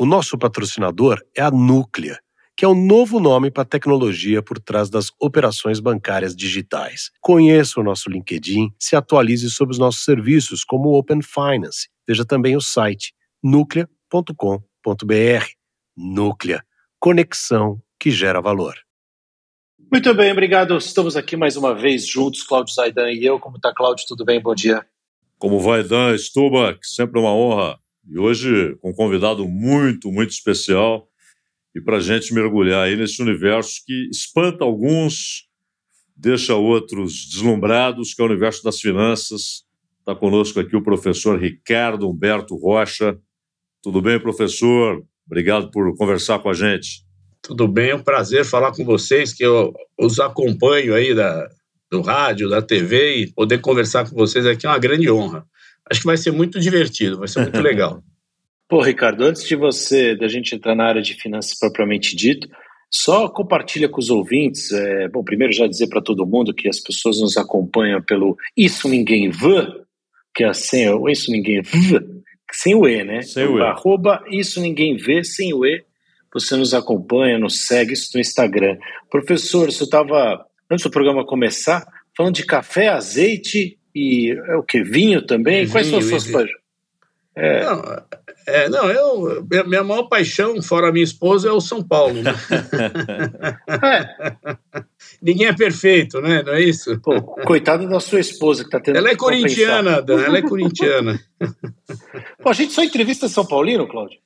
O nosso patrocinador é a Núclea, que é o novo nome para a tecnologia por trás das operações bancárias digitais. Conheça o nosso LinkedIn, se atualize sobre os nossos serviços, como o Open Finance. Veja também o site nuclea.com.br. Núclea, conexão que gera valor. Muito bem, obrigado. Estamos aqui mais uma vez juntos, Cláudio Zaidan e eu. Como está, Cláudio? Tudo bem? Bom dia. Como vai, Dan Stubach? Sempre uma honra. E hoje com um convidado muito, muito especial e para a gente mergulhar aí nesse universo que espanta alguns, deixa outros deslumbrados, que é o universo das finanças. Está conosco aqui o professor Ricardo Humberto Rocha. Tudo bem, professor? Obrigado por conversar com a gente. Tudo bem, é um prazer falar com vocês, que eu os acompanho aí da, do rádio, da TV e poder conversar com vocês aqui é uma grande honra. Acho que vai ser muito divertido, vai ser muito legal. Pô, Ricardo, antes de você, da gente entrar na área de finanças propriamente dito, só compartilha com os ouvintes. É, bom, primeiro já dizer para todo mundo que as pessoas nos acompanham pelo Isso Ninguém Vê, que é sem o Isso Ninguém Vê, sem o E, né? Sem o E. Arroba Isso Ninguém Vê, sem o E. Você nos acompanha, nos segue isso no Instagram. Professor, você estava, antes do programa começar, falando de café, azeite e é o que? Vinho também? Vinho, Quais são as suas paixões? É. Não, é, não, eu, minha maior paixão, fora a minha esposa, é o São Paulo. Né? é. Ninguém é perfeito, né? Não é isso? Pô, coitada da sua esposa que está tendo Ela é corintiana, Dan, ela é corintiana. Pô, a gente só entrevista São Paulino, Cláudio?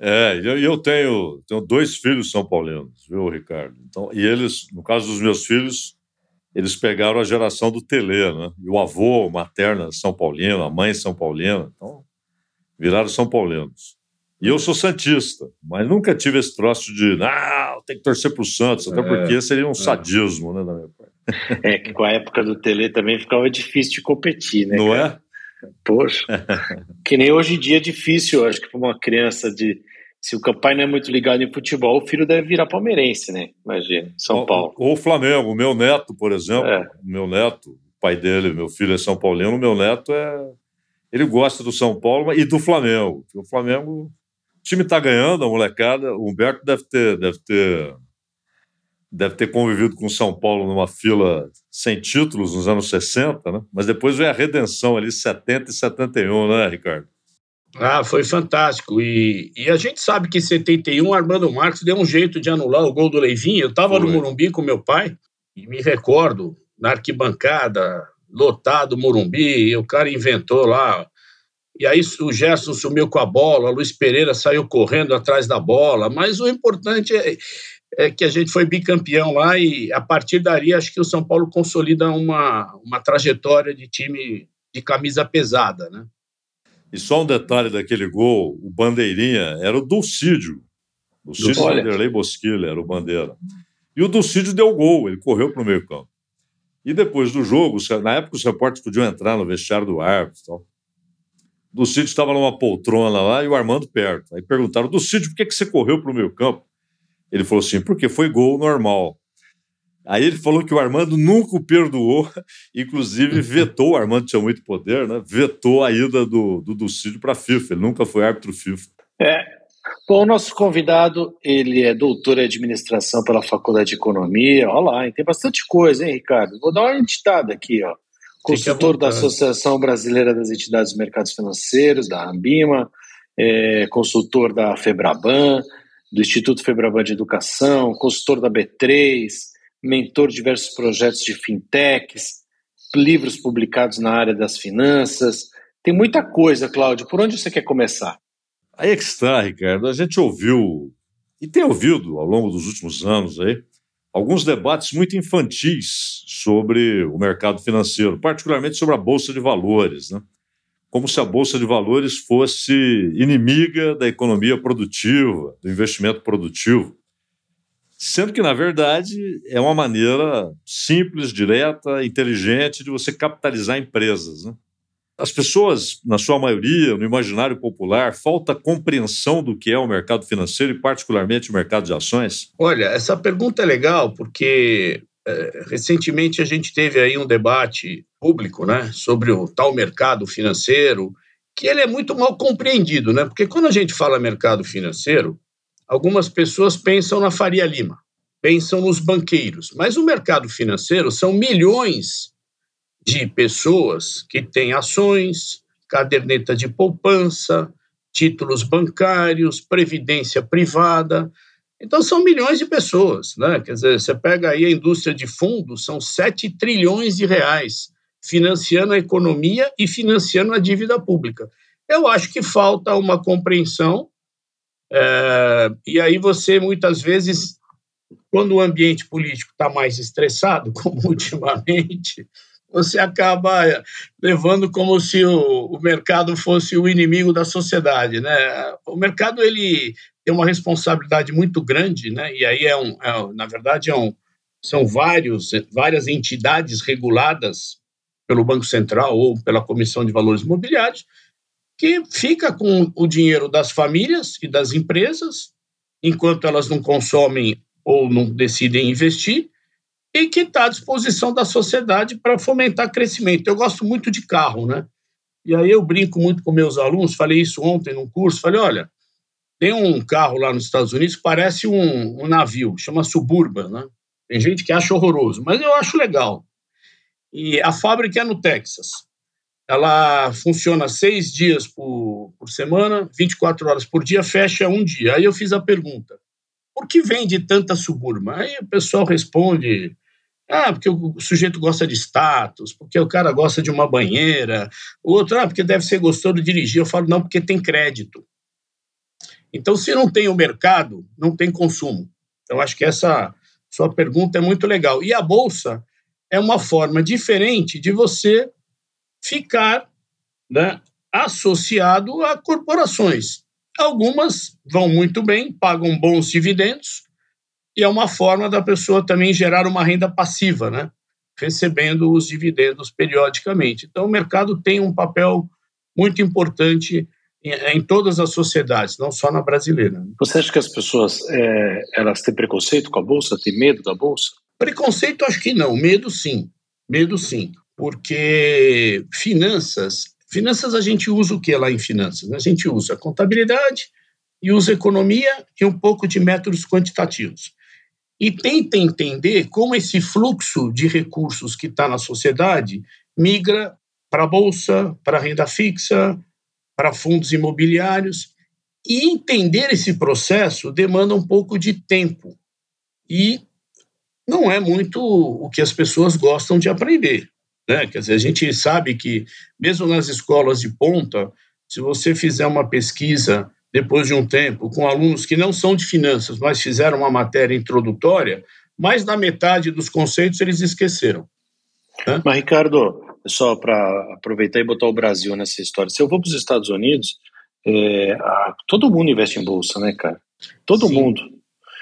É, e eu, eu, tenho, tenho dois filhos são paulinos, viu, Ricardo? Então, e eles, no caso dos meus filhos, eles pegaram a geração do Tele, né? E o avô materno é São Paulino, a mãe São Paulina. Então, viraram São Paulinos. E eu sou Santista, mas nunca tive esse troço de, ah, tem que torcer para o Santos, até é, porque seria um é. sadismo, né, da minha parte. É que com a época do Tele também ficava difícil de competir, né? Não cara? é? Poxa, que nem hoje em dia é difícil, acho que para uma criança de. Se o pai não é muito ligado em futebol, o filho deve virar palmeirense, né? Imagina, São Paulo. Ou o Flamengo, o meu neto, por exemplo, é. meu neto, o pai dele, meu filho é São Paulino, meu neto é ele gosta do São Paulo e do Flamengo. O Flamengo, o time está ganhando, a molecada. O Humberto deve ter, deve ter, deve ter convivido com o São Paulo numa fila sem títulos nos anos 60, né? Mas depois veio a redenção ali, 70 e 71, né, Ricardo? Ah, foi fantástico. E, e a gente sabe que em 71 Armando Marques deu um jeito de anular o gol do Leivinho. Eu estava no Morumbi com meu pai e me recordo na arquibancada, lotado Morumbi, e o cara inventou lá. E aí o Gerson sumiu com a bola, o Luiz Pereira saiu correndo atrás da bola, mas o importante é, é que a gente foi bicampeão lá e a partir daí acho que o São Paulo consolida uma, uma trajetória de time de camisa pesada, né? E só um detalhe daquele gol, o bandeirinha era o Dulcídio. Dulcídio Vanderlei Bosquilha era o bandeira. E o Dulcídio deu gol, ele correu para o meio campo. E depois do jogo, na época os repórteres podiam entrar no vestiário do árbitro e tal. Cid estava numa poltrona lá e o Armando perto. Aí perguntaram, Cid, por que, que você correu para o meio campo? Ele falou assim, porque foi gol normal. Aí ele falou que o Armando nunca o perdoou, inclusive vetou, o Armando tinha muito poder, né? Vetou a ida do, do Dulcídio para a FIFA, ele nunca foi árbitro FIFA. É, Bom, o nosso convidado, ele é doutor em administração pela Faculdade de Economia. Olha lá, tem bastante coisa, hein, Ricardo? Vou dar uma editada aqui, ó. Consultor da Associação Brasileira das Entidades dos Mercados Financeiros, da Ambima, é, consultor da Febraban, do Instituto Febraban de Educação, consultor da B3, mentor de diversos projetos de fintechs, livros publicados na área das finanças. Tem muita coisa, Cláudio. Por onde você quer começar? Aí é que está, Ricardo. A gente ouviu, e tem ouvido ao longo dos últimos anos aí, alguns debates muito infantis sobre o mercado financeiro, particularmente sobre a Bolsa de Valores, né? Como se a Bolsa de Valores fosse inimiga da economia produtiva, do investimento produtivo. Sendo que, na verdade, é uma maneira simples, direta, inteligente de você capitalizar empresas. Né? As pessoas, na sua maioria, no imaginário popular, falta compreensão do que é o mercado financeiro e, particularmente, o mercado de ações? Olha, essa pergunta é legal porque é, recentemente a gente teve aí um debate público né, sobre o tal mercado financeiro que ele é muito mal compreendido, né? Porque quando a gente fala mercado financeiro, algumas pessoas pensam na Faria Lima, pensam nos banqueiros, mas o mercado financeiro são milhões de pessoas que têm ações, caderneta de poupança, títulos bancários, previdência privada. Então, são milhões de pessoas, né? Quer dizer, você pega aí a indústria de fundos, são 7 trilhões de reais financiando a economia e financiando a dívida pública. Eu acho que falta uma compreensão, é, e aí você, muitas vezes, quando o ambiente político está mais estressado, como ultimamente, você acaba levando como se o, o, mercado fosse o inimigo da sociedade, né? O mercado ele tem uma responsabilidade muito grande, né? E aí é um, é, na verdade, é um, são vários, várias entidades reguladas pelo Banco Central ou pela Comissão de Valores Imobiliários que fica com o dinheiro das famílias e das empresas enquanto elas não consomem ou não decidem investir e que está à disposição da sociedade para fomentar crescimento. Eu gosto muito de carro, né? E aí eu brinco muito com meus alunos, falei isso ontem num curso, falei, olha, tem um carro lá nos Estados Unidos que parece um, um navio, chama Suburban, né? Tem gente que acha horroroso, mas eu acho legal. E a fábrica é no Texas. Ela funciona seis dias por, por semana, 24 horas por dia, fecha um dia. Aí eu fiz a pergunta, por que vende tanta Suburban? Aí o pessoal responde, ah, porque o sujeito gosta de status, porque o cara gosta de uma banheira. O outro, ah, porque deve ser gostoso de dirigir. Eu falo, não, porque tem crédito. Então, se não tem o mercado, não tem consumo. Então, acho que essa sua pergunta é muito legal. E a Bolsa é uma forma diferente de você ficar né, associado a corporações. Algumas vão muito bem, pagam bons dividendos, e é uma forma da pessoa também gerar uma renda passiva, né? recebendo os dividendos periodicamente. Então, o mercado tem um papel muito importante em, em todas as sociedades, não só na brasileira. Você acha que as pessoas é, elas têm preconceito com a bolsa, têm medo da bolsa? Preconceito, acho que não. Medo, sim. Medo, sim. Porque finanças, finanças a gente usa o que lá em finanças? A gente usa contabilidade e usa economia e um pouco de métodos quantitativos e tenta entender como esse fluxo de recursos que está na sociedade migra para a bolsa, para a renda fixa, para fundos imobiliários. E entender esse processo demanda um pouco de tempo. E não é muito o que as pessoas gostam de aprender. Né? Quer dizer, a gente sabe que, mesmo nas escolas de ponta, se você fizer uma pesquisa depois de um tempo, com alunos que não são de finanças, mas fizeram uma matéria introdutória, mais da metade dos conceitos eles esqueceram. Né? Mas, Ricardo, só para aproveitar e botar o Brasil nessa história, se eu vou para os Estados Unidos, é, a, todo mundo investe em bolsa, né, cara? Todo Sim. mundo.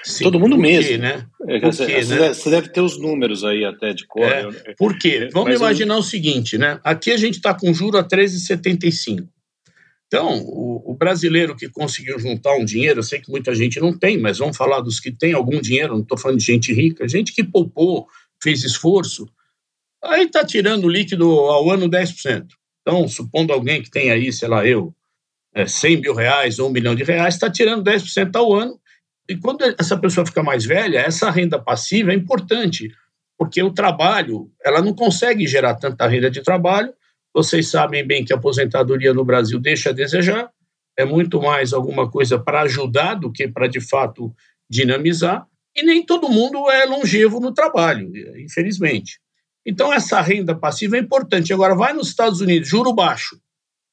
Sim, todo mundo mesmo. Quê, né? É, você, quê, você, né? Deve, você, deve, ter os números aí até de cor. É, por quê? Vamos imaginar eu... o seguinte, né? Aqui a gente está com juro a 13,75. Então, o, o, brasileiro que conseguiu juntar um dinheiro, eu sei que muita gente não tem, mas vamos falar dos que têm algum dinheiro, não estou falando de gente rica, gente que poupou, fez esforço, aí está tirando líquido ao ano 10%. Então, supondo alguém que tem aí, sei lá, eu, é, 100 mil reais ou um milhão de reais, está tirando 10% ao ano. E quando essa pessoa fica mais velha, essa renda passiva é importante, porque o trabalho, ela não consegue gerar tanta renda de trabalho, vocês sabem bem que a aposentadoria no Brasil deixa a desejar, é muito mais alguma coisa para ajudar do que para, de fato, dinamizar, e nem todo mundo é longevo no trabalho, infelizmente. Então, essa renda passiva é importante. Agora, vai nos Estados Unidos, juro baixo.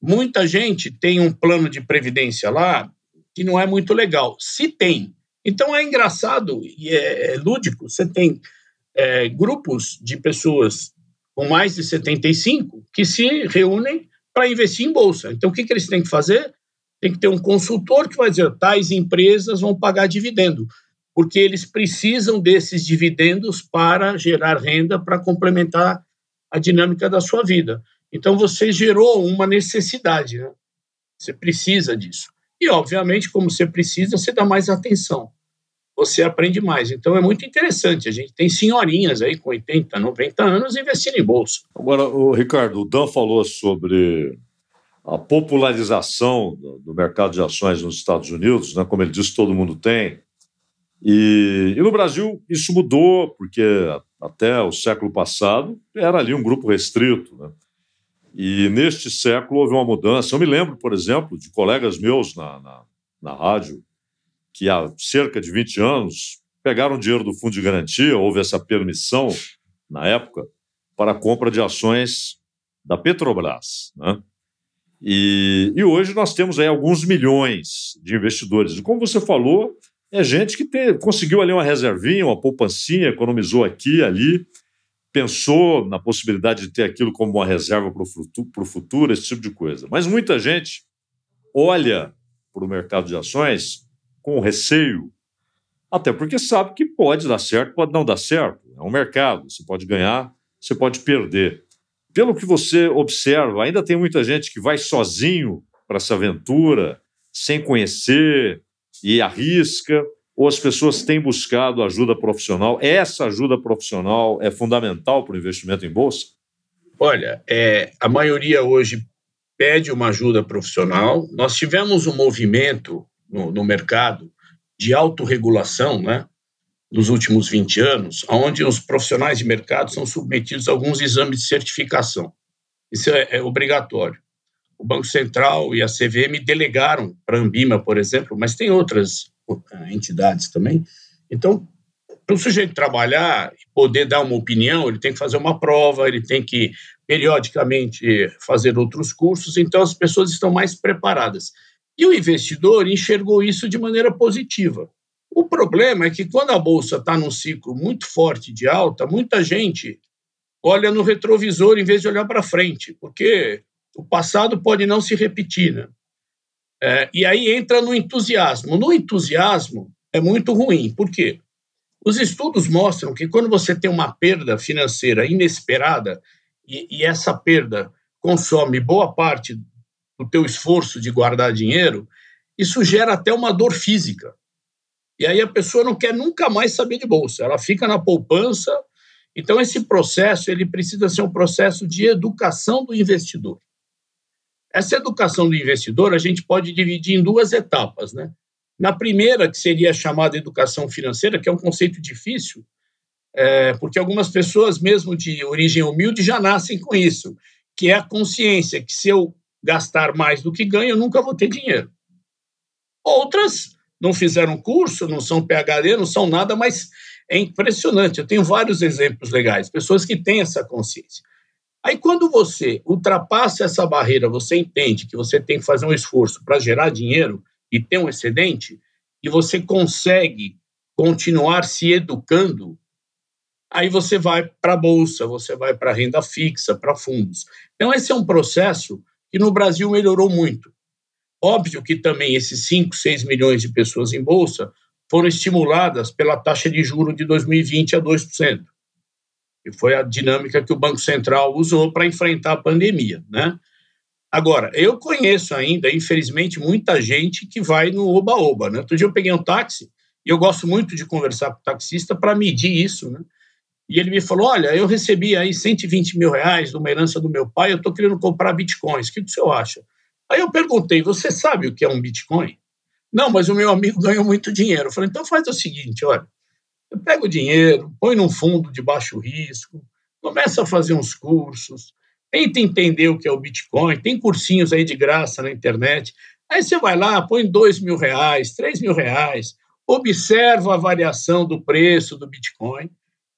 Muita gente tem um plano de previdência lá que não é muito legal. Se tem. Então, é engraçado e é, é lúdico. Você tem é, grupos de pessoas com mais de 75 que se reúnem para investir em bolsa. Então, o que, que eles têm que fazer? Tem que ter um consultor que vai dizer tais empresas vão pagar dividendo, porque eles precisam desses dividendos para gerar renda para complementar a dinâmica da sua vida. Então, você gerou uma necessidade, né? Você precisa disso. E, obviamente, como você precisa, você dá mais atenção você aprende mais. Então é muito interessante. A gente tem senhorinhas aí com 80, 90 anos investindo em bolsa. Agora, o Ricardo, o Dan falou sobre a popularização do, do, mercado de ações nos Estados Unidos, né? como ele disse, todo mundo tem. E, e no Brasil isso mudou, porque até o século passado era ali um grupo restrito. Né? E neste século houve uma mudança. Eu me lembro, por exemplo, de colegas meus na, na, na rádio que há cerca de 20 anos pegaram dinheiro do fundo de garantia, houve essa permissão na época para a compra de ações da Petrobras. Né? E, e, hoje nós temos aí alguns milhões de investidores. E como você falou, é gente que tem, conseguiu ali uma reservinha, uma poupancinha, economizou aqui ali, pensou na possibilidade de ter aquilo como uma reserva para o futuro, futuro, esse tipo de coisa. Mas muita gente olha para o mercado de ações com receio, até porque sabe que pode dar certo, pode não dar certo. É um mercado, você pode ganhar, você pode perder. Pelo que você observa, ainda tem muita gente que vai sozinho para essa aventura, sem conhecer e arrisca, ou as pessoas têm buscado ajuda profissional? Essa ajuda profissional é fundamental para o investimento em bolsa? Olha, é, a maioria hoje pede uma ajuda profissional. Nós tivemos um movimento no, no mercado de autorregulação, né, nos últimos 20 anos, onde os profissionais de mercado são submetidos a alguns exames de certificação. Isso é, é obrigatório. O Banco Central e a CVM delegaram para a Ambima, por exemplo, mas tem outras eh, entidades também. Então, para o sujeito trabalhar e poder dar uma opinião, ele tem que fazer uma prova, ele tem que periodicamente fazer outros cursos, então as pessoas estão mais preparadas. E o investidor enxergou isso de maneira positiva. O problema é que quando a bolsa está num ciclo muito forte de alta, muita gente olha no retrovisor em vez de olhar para frente, porque o passado pode não se repetir. Né? É, e aí entra no entusiasmo. No entusiasmo é muito ruim. Por quê? Os estudos mostram que quando você tem uma perda financeira inesperada e, e essa perda consome boa parte o teu esforço de guardar dinheiro, isso gera até uma dor física. E aí a pessoa não quer nunca mais saber de bolsa, ela fica na poupança. Então esse processo ele precisa ser um processo de educação do investidor. Essa educação do investidor a gente pode dividir em duas etapas, né? Na primeira, que seria a chamada educação financeira, que é um conceito difícil, é, porque algumas pessoas, mesmo de origem humilde, já nascem com isso, que é a consciência que se eu gastar mais do que ganho, eu nunca vou ter dinheiro. Outras não fizeram curso, não são PhD, não são nada, mas é impressionante. Eu tenho vários exemplos legais, pessoas que têm essa consciência. Aí, quando você ultrapassa essa barreira, você entende que você tem que fazer um esforço para gerar dinheiro e ter um excedente, e você consegue continuar se educando, aí você vai para a bolsa, você vai para renda fixa, para fundos. Então, esse é um processo que no Brasil melhorou muito. Óbvio que também esses 5, 6 milhões de pessoas em bolsa foram estimuladas pela taxa de juro de 2020 a 2%. E foi a dinâmica que o Banco Central usou para enfrentar a pandemia, né? Agora, eu conheço ainda, infelizmente, muita gente que vai no oba-oba, né? Outro dia eu peguei um táxi e eu gosto muito de conversar com o taxista para medir isso, né? E ele me falou: Olha, eu recebi aí 120 mil reais de uma herança do meu pai, eu estou querendo comprar bitcoins. O que o senhor acha? Aí eu perguntei: Você sabe o que é um bitcoin? Não, mas o meu amigo ganhou muito dinheiro. Eu falei: Então faz o seguinte: olha, eu pego o dinheiro, põe num fundo de baixo risco, começa a fazer uns cursos, tenta entender o que é o bitcoin, tem cursinhos aí de graça na internet. Aí você vai lá, põe dois mil reais, três mil reais, observa a variação do preço do bitcoin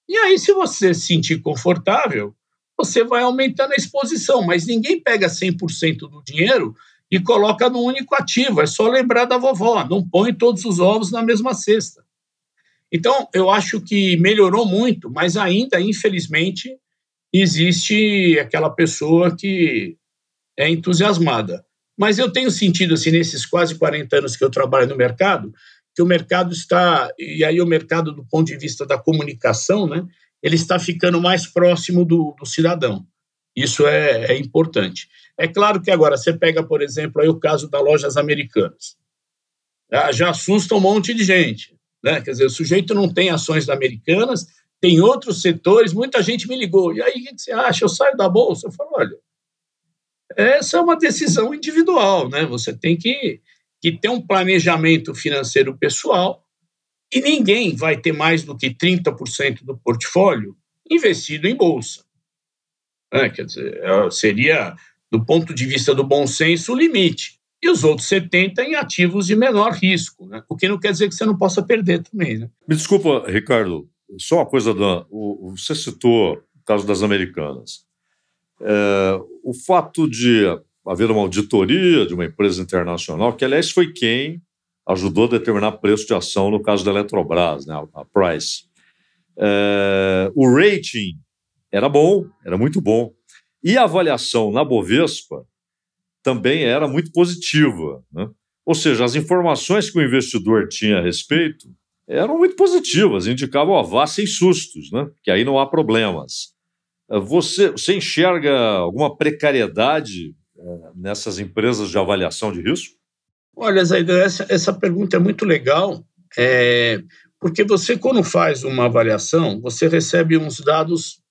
e aí, se você se sentir confortável, você vai aumentando a exposição, mas ninguém pega 100% do dinheiro e coloca no único ativo. É só lembrar da vovó, não põe todos os ovos na mesma cesta. Então, eu acho que melhorou muito, mas ainda, infelizmente, existe aquela pessoa que é entusiasmada. Mas eu tenho sentido, assim, nesses quase 40 anos que eu trabalho no mercado, que o mercado está, e aí o mercado do ponto de vista da comunicação, né, ele está ficando mais próximo do, do cidadão. Isso é, é, importante. É claro que agora você pega, por exemplo, aí o caso das lojas americanas. Já, já assusta um monte de gente. Né? Quer dizer, o sujeito não tem ações americanas, tem outros setores, muita gente me ligou. E aí, o que você acha? Eu saio da bolsa? Eu falo, olha, Essa é uma decisão individual, né? Você tem que, que ter um planejamento financeiro pessoal e ninguém vai ter mais do que 30% do portfólio investido em bolsa. É, quer dizer, é, seria, do ponto de vista do bom senso, o limite. E os outros 70% em ativos de menor risco, né? o que não quer dizer que você não possa perder também. Né? Me desculpa, Ricardo, só uma coisa, da, o, você citou o caso das americanas. É, o fato de haver uma auditoria de uma empresa internacional, que aliás foi quem ajudou a determinar preço de ação no caso da Eletrobras, né, a Price. É, o rating era bom, era muito bom. E a avaliação na Bovespa também era muito positiva. Né? Ou seja, as informações que o investidor tinha a respeito eram muito positivas, indicavam a vá sem sustos, né? que aí não há problemas. Você, você enxerga alguma precariedade nessas empresas de avaliação de risco? Olha, Zaidan, essa, essa pergunta é muito legal, é, porque você, quando faz uma avaliação, você recebe uns dados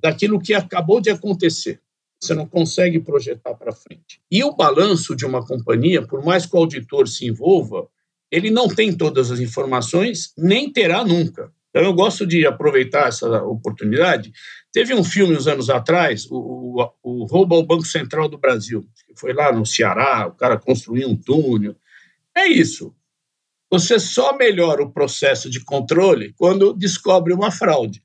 daquilo que acabou de acontecer. Você não consegue projetar para frente. E o balanço de uma companhia, por mais que o auditor se envolva, ele não tem todas as informações, nem terá nunca. Então, eu gosto de aproveitar essa oportunidade. Teve um filme uns anos atrás, o, o, o Roubo ao Banco Central do Brasil, que foi lá no Ceará, o cara construiu um túnel. É isso. Você só melhora o processo de controle quando descobre uma fraude.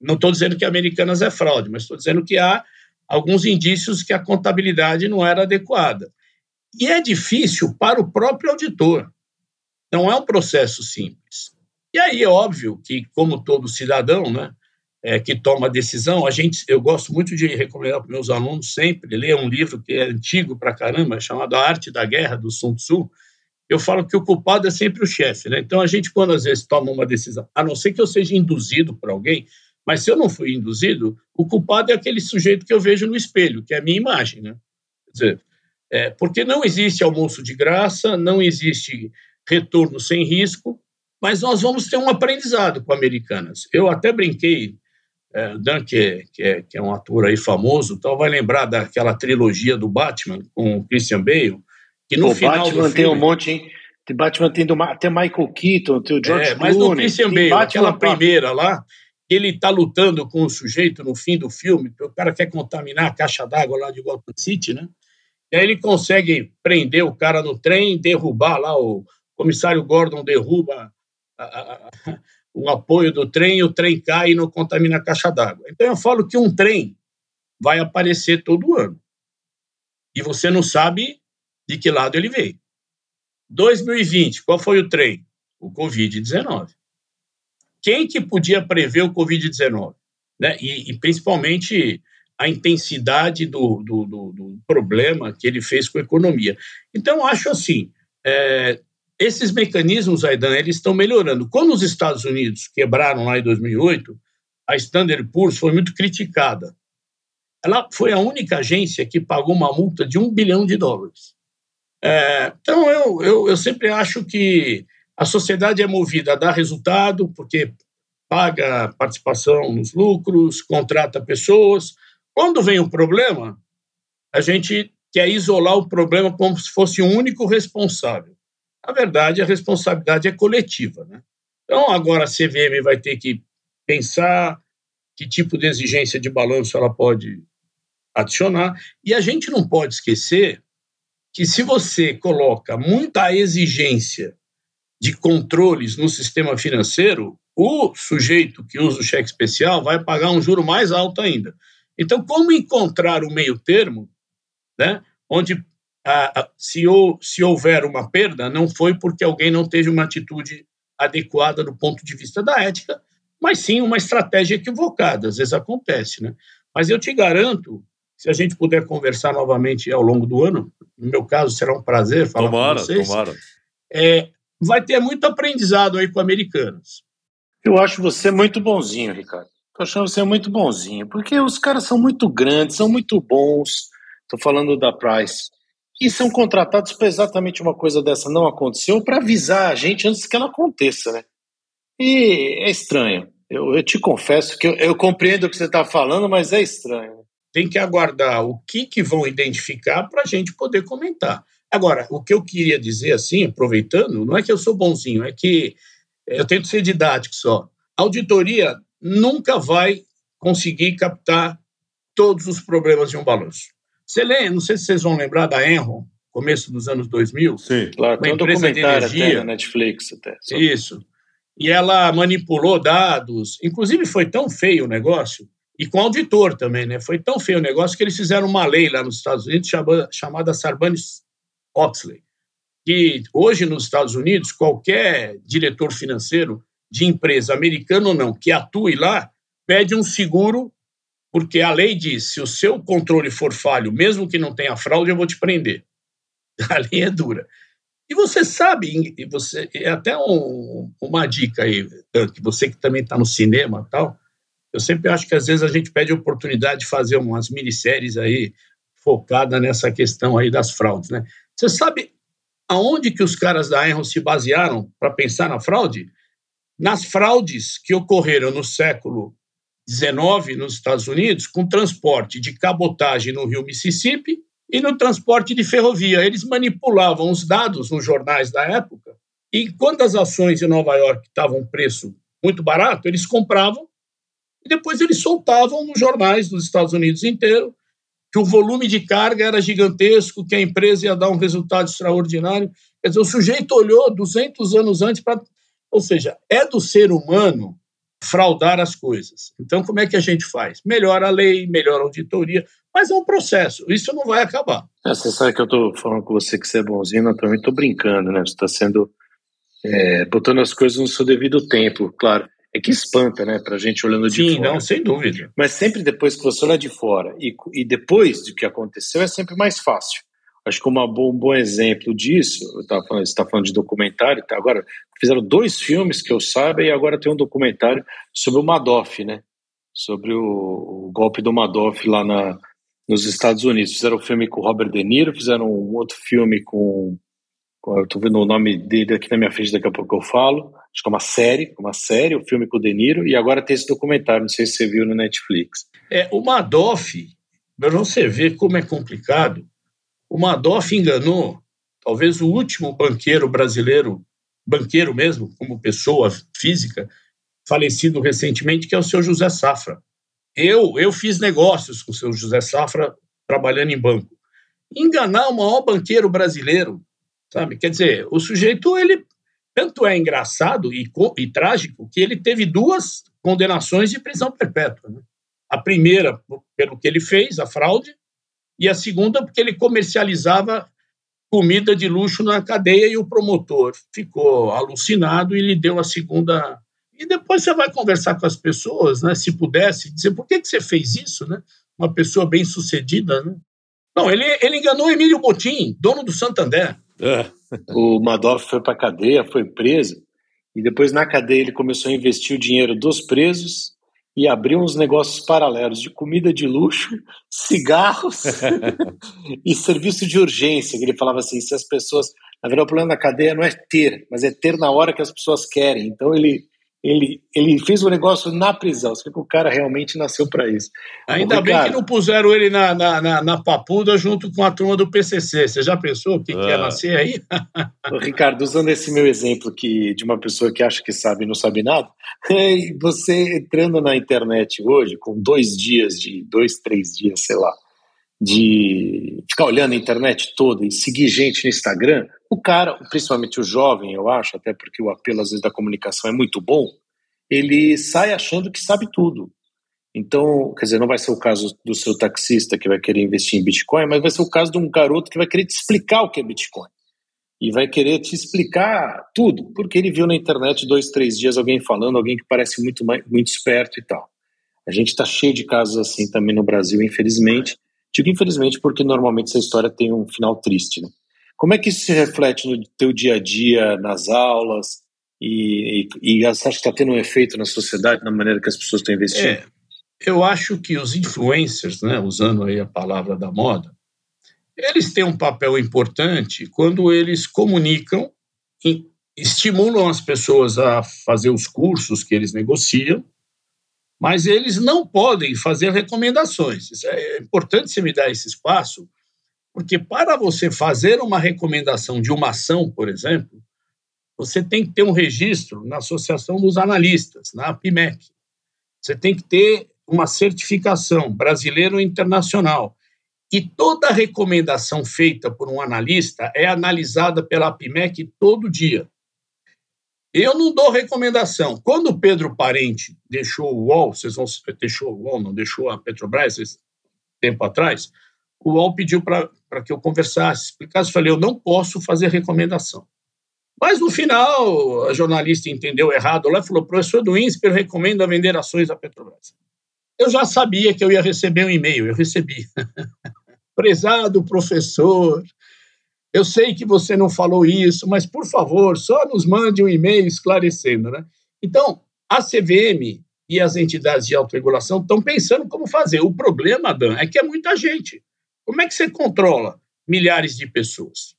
Não estou dizendo que Americanas é fraude, mas estou dizendo que há alguns indícios que a contabilidade não era adequada. E é difícil para o próprio auditor. Não é um processo simples. E aí é óbvio que, como todo cidadão, né, é, que toma decisão, a gente, eu gosto muito de recomendar para meus alunos sempre ler um livro que é antigo para caramba, chamado A Arte da Guerra do Sun Tzu. Eu falo que o culpado é sempre o chefe, né? Então a gente quando às vezes toma uma decisão, a não ser que eu seja induzido por alguém, mas se eu não fui induzido, o culpado é aquele sujeito que eu vejo no espelho, que é a minha imagem, né? Quer dizer, é, porque não existe almoço de graça, não existe retorno sem risco, mas nós vamos ter um aprendizado com Americanas. Eu até brinquei, é, Dan, que, que, é, que é um ator aí famoso, então vai lembrar daquela trilogia do Batman com o Christian Bale, que no o final Batman do filme, tem um monte, hein? Tem Batman tem do, até Michael Keaton, tem o George é, Mas no Christian Bale, aquela primeira lá, ele está lutando com o sujeito no fim do filme, o cara quer contaminar a caixa d'água lá de Gotham City, né? E aí ele consegue prender o cara no trem, derrubar lá, o comissário Gordon derruba a, a, a, o apoio do trem, o trem cai e não contamina a caixa d'água. Então eu falo que um trem vai aparecer todo ano. E você não sabe de que lado ele veio. 2020, qual foi o trem? O Covid-19 quem que podia prever o Covid-19? Né? E, e, principalmente a intensidade do, do, do, do, problema que ele fez com a economia. Então, acho assim, é, esses mecanismos, Aidan, eles estão melhorando. Quando os Estados Unidos quebraram lá em 2008, a Standard Poor's foi muito criticada. Ela foi a única agência que pagou uma multa de um bilhão de dólares. É, então, eu, eu, eu sempre acho que a sociedade é movida a dar resultado, porque paga participação nos lucros, contrata pessoas. Quando vem um problema, a gente quer isolar o problema como se fosse um único responsável. Na verdade, a responsabilidade é coletiva. Né? Então, agora a CVM vai ter que pensar que tipo de exigência de balanço ela pode adicionar. E a gente não pode esquecer que se você coloca muita exigência de controles no sistema financeiro, o sujeito que usa o cheque especial vai pagar um juro mais alto ainda. Então, como encontrar o meio termo, né, onde a, a, se, ou, se houver uma perda, não foi porque alguém não teve uma atitude adequada do ponto de vista da ética, mas sim uma estratégia equivocada. Às vezes acontece, né? Mas eu te garanto, se a gente puder conversar novamente ao longo do ano, no meu caso será um prazer falar tomara, com vocês. Tomara. É, vai ter muito aprendizado aí com americanos. Eu acho você muito bonzinho, Ricardo. Estou achando você muito bonzinho, porque os caras são muito grandes, são muito bons. Estou falando da Price. E são contratados para exatamente uma coisa dessa não aconteceu, para avisar a gente antes que ela aconteça, né? E é estranho. Eu, eu te confesso que eu, eu compreendo o que você está falando, mas é estranho. tem que aguardar o que, que vão identificar para a gente poder comentar. Agora, o que eu queria dizer, assim, aproveitando, não é que eu sou bonzinho, é que eu tento ser didático só. A auditoria nunca vai conseguir captar todos os problemas de um balanço. Você lê, não sei se vocês vão lembrar da Enron, começo dos anos 2000. Sim, claro, tem um documentário até na Netflix. Até, só. Isso. E ela manipulou dados, inclusive foi tão feio o negócio, e com auditor também, né? Foi tão feio o negócio que eles fizeram uma lei lá nos Estados Unidos chamada, chamada Sarbanes-Oxley, que hoje nos Estados Unidos, qualquer diretor financeiro de empresa, americano ou não, que atue lá, pede um seguro, porque a lei diz: se o seu controle for falho, mesmo que não tenha fraude, eu vou te prender. A lei é dura. E você sabe, e você, é até um, uma dica aí, que você que também está no cinema tal, eu sempre acho que às vezes a gente pede oportunidade de fazer umas minisséries aí focada nessa questão aí das fraudes, né? Você sabe aonde que os caras da Enron se basearam para pensar na fraude? Nas fraudes que ocorreram no século 19 nos Estados Unidos, com transporte de cabotagem no rio Mississippi e no transporte de ferrovia. Eles manipulavam os dados nos jornais da época e quando as ações em Nova York estavam preço muito barato, eles compravam e depois eles soltavam nos jornais dos Estados Unidos inteiro que o volume de carga era gigantesco, que a empresa ia dar um resultado extraordinário. Quer dizer, o sujeito olhou 200 anos antes para. Ou seja, é do ser humano fraudar as coisas. Então, como é que a gente faz? Melhora a lei, melhora a auditoria, mas é um processo, isso não vai acabar. É, você sabe que eu estou falando com você que você é bonzinho, eu também estou brincando, né? Você está sendo. É, botando as coisas no seu devido tempo, claro. É que espanta, né, para a gente olhando de Sim, fora. Sim, não, sem dúvida. Mas sempre depois que você olha de fora e, e depois do que aconteceu, é sempre mais fácil. Acho que uma, um bom exemplo disso, falando, você está falando de documentário, tá? agora fizeram dois filmes que eu saiba e agora tem um documentário sobre o Madoff, né? Sobre o, o golpe do Madoff lá na, nos Estados Unidos. Fizeram um filme com o Robert De Niro, fizeram um outro filme com, com eu estou vendo o nome dele aqui na minha frente, daqui a pouco eu falo. Acho que é uma série, uma série, o um filme com o De Niro, e agora tem esse documentário, não sei se você viu no Netflix. É, o Madoff, para você ver como é complicado, o Madoff enganou talvez o último banqueiro brasileiro, banqueiro mesmo, como pessoa física, falecido recentemente, que é o seu José Safra. Eu, eu fiz negócios com o seu José Safra trabalhando em banco. Enganar o maior banqueiro brasileiro, sabe? Quer dizer, o sujeito, ele tanto é engraçado e, e trágico que ele teve duas condenações de prisão perpétua. Né? A primeira, pelo que ele fez, a fraude, e a segunda porque ele comercializava comida de luxo na cadeia e o promotor ficou alucinado e lhe deu a segunda. E depois você vai conversar com as pessoas, né? Se pudesse, dizer por que, que você fez isso, né? Uma pessoa bem sucedida, né? Não, ele, ele enganou Emílio Botim, dono do Santander. É. O Madoff foi para a cadeia, foi preso, e depois na cadeia ele começou a investir o dinheiro dos presos e abriu uns negócios paralelos de comida de luxo, cigarros e serviço de urgência. Ele falava assim: se as pessoas. Na verdade, o problema da cadeia não é ter, mas é ter na hora que as pessoas querem. Então ele ele, ele fez o um negócio na prisão. Você vê que o cara realmente nasceu para isso. Ainda Ricardo, bem que não puseram ele na, na, na, na, papuda junto com a turma do PCC. Você já pensou o que ah. quer nascer aí? Ricardo, usando esse meu exemplo que, de uma pessoa que acha que sabe e não sabe nada, você entrando na internet hoje, com dois dias, de dois, três dias, sei lá, de ficar olhando a internet toda e seguir gente no Instagram, o cara, principalmente o jovem, eu acho, até porque o apelo às vezes da comunicação é muito bom, ele sai achando que sabe tudo. Então, quer dizer, não vai ser o caso do seu taxista que vai querer investir em Bitcoin, mas vai ser o caso de um garoto que vai querer te explicar o que é Bitcoin. E vai querer te explicar tudo, porque ele viu na internet dois, três dias alguém falando, alguém que parece muito, muito esperto e tal. A gente está cheio de casos assim também no Brasil, infelizmente. Digo infelizmente porque normalmente essa história tem um final triste, né? Como é que isso se reflete no teu dia a dia, nas aulas? E, e, e acha que está tendo um efeito na sociedade, na maneira que as pessoas estão investindo? É, eu acho que os influencers, né, usando aí a palavra da moda, eles têm um papel importante quando eles comunicam, estimulam as pessoas a fazer os cursos que eles negociam, mas eles não podem fazer recomendações. É importante você me dar esse espaço, porque para você fazer uma recomendação de uma ação, por exemplo, você tem que ter um registro na Associação dos Analistas, na APIMEC. Você tem que ter uma certificação brasileira ou internacional. E toda recomendação feita por um analista é analisada pela APIMEC todo dia. Eu não dou recomendação. Quando o Pedro Parente deixou o UOL, vocês vão deixou o UOL, não deixou a Petrobras tempo atrás, o UOL pediu para que eu conversasse, explicasse, falei, eu não posso fazer recomendação. Mas no final, a jornalista entendeu errado lá e falou: professor do INSPER recomenda vender ações da Petrobras. Eu já sabia que eu ia receber um e-mail, eu recebi. Prezado professor, eu sei que você não falou isso, mas por favor, só nos mande um e-mail esclarecendo. Né? Então, a CVM e as entidades de autorregulação estão pensando como fazer. O problema, Dan, é que é muita gente. Como é que você controla milhares de pessoas?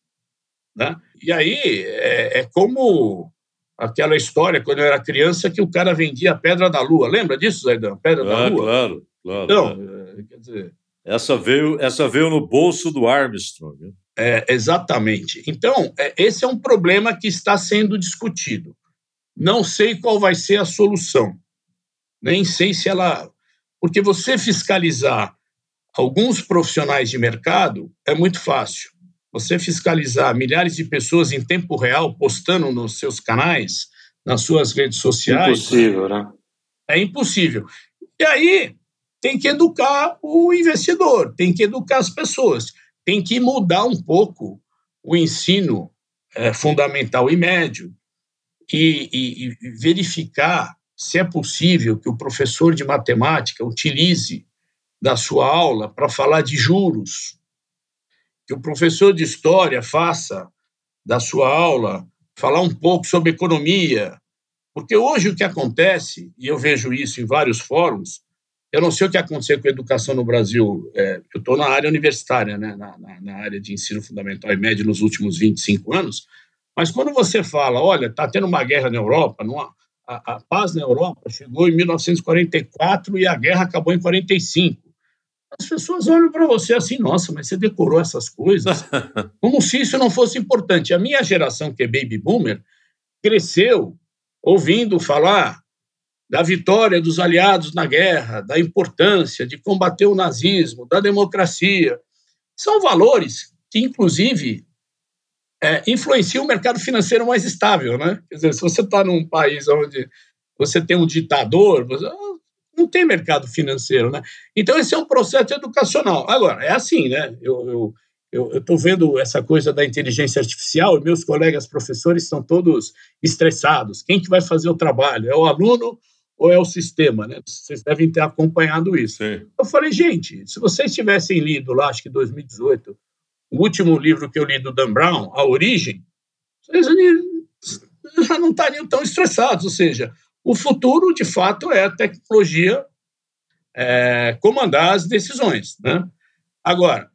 Né? E aí é, é, como aquela história, quando eu era criança, que o cara vendia a pedra da lua. Lembra disso, Zaidan? Pedra ah, da lua? Claro, claro. Então, é. quer dizer. Essa veio, essa veio no bolso do Armstrong. É, exatamente. Então, é, esse é um problema que está sendo discutido. Não sei qual vai ser a solução. Nem sei se ela. Porque você fiscalizar alguns profissionais de mercado é muito fácil você fiscalizar milhares de pessoas em tempo real postando nos seus canais, nas suas redes sociais. Impossível, né? É impossível. E aí tem que educar o investidor, tem que educar as pessoas, tem que mudar um pouco o ensino é, fundamental e médio e, e, e verificar se é possível que o professor de matemática utilize da sua aula para falar de juros, que o professor de história faça da sua aula falar um pouco sobre economia, porque hoje o que acontece, e eu vejo isso em vários fóruns, eu não sei o que aconteceu com a educação no Brasil, é, eu estou na área universitária, né, na, na, na, área de ensino fundamental e médio nos últimos 25 anos, mas quando você fala, olha, está tendo uma guerra na Europa, não, a, a paz na Europa chegou em 1944 e a guerra acabou em 45 as pessoas olham para você assim, nossa, mas você decorou essas coisas, como se isso não fosse importante. A minha geração, que é baby boomer, cresceu ouvindo falar da vitória dos aliados na guerra, da importância de combater o nazismo, da democracia. São valores que, inclusive, é, influenciam o mercado financeiro mais estável. Né? Quer dizer, se você está num país onde você tem um ditador, você, não tem mercado financeiro, né? Então, esse é um processo educacional. Agora, é assim, né? Eu estou vendo essa coisa da inteligência artificial e meus colegas professores estão todos estressados. Quem que vai fazer o trabalho? É o aluno ou é o sistema, né? Vocês devem ter acompanhado isso. Sim. Eu falei, gente, se vocês tivessem lido lá, acho que 2018, o último livro que eu li do Dan Brown, A Origem, vocês já não estariam tão estressados. Ou seja, o futuro, de fato, é a tecnologia é, comandar as decisões. Né? Agora,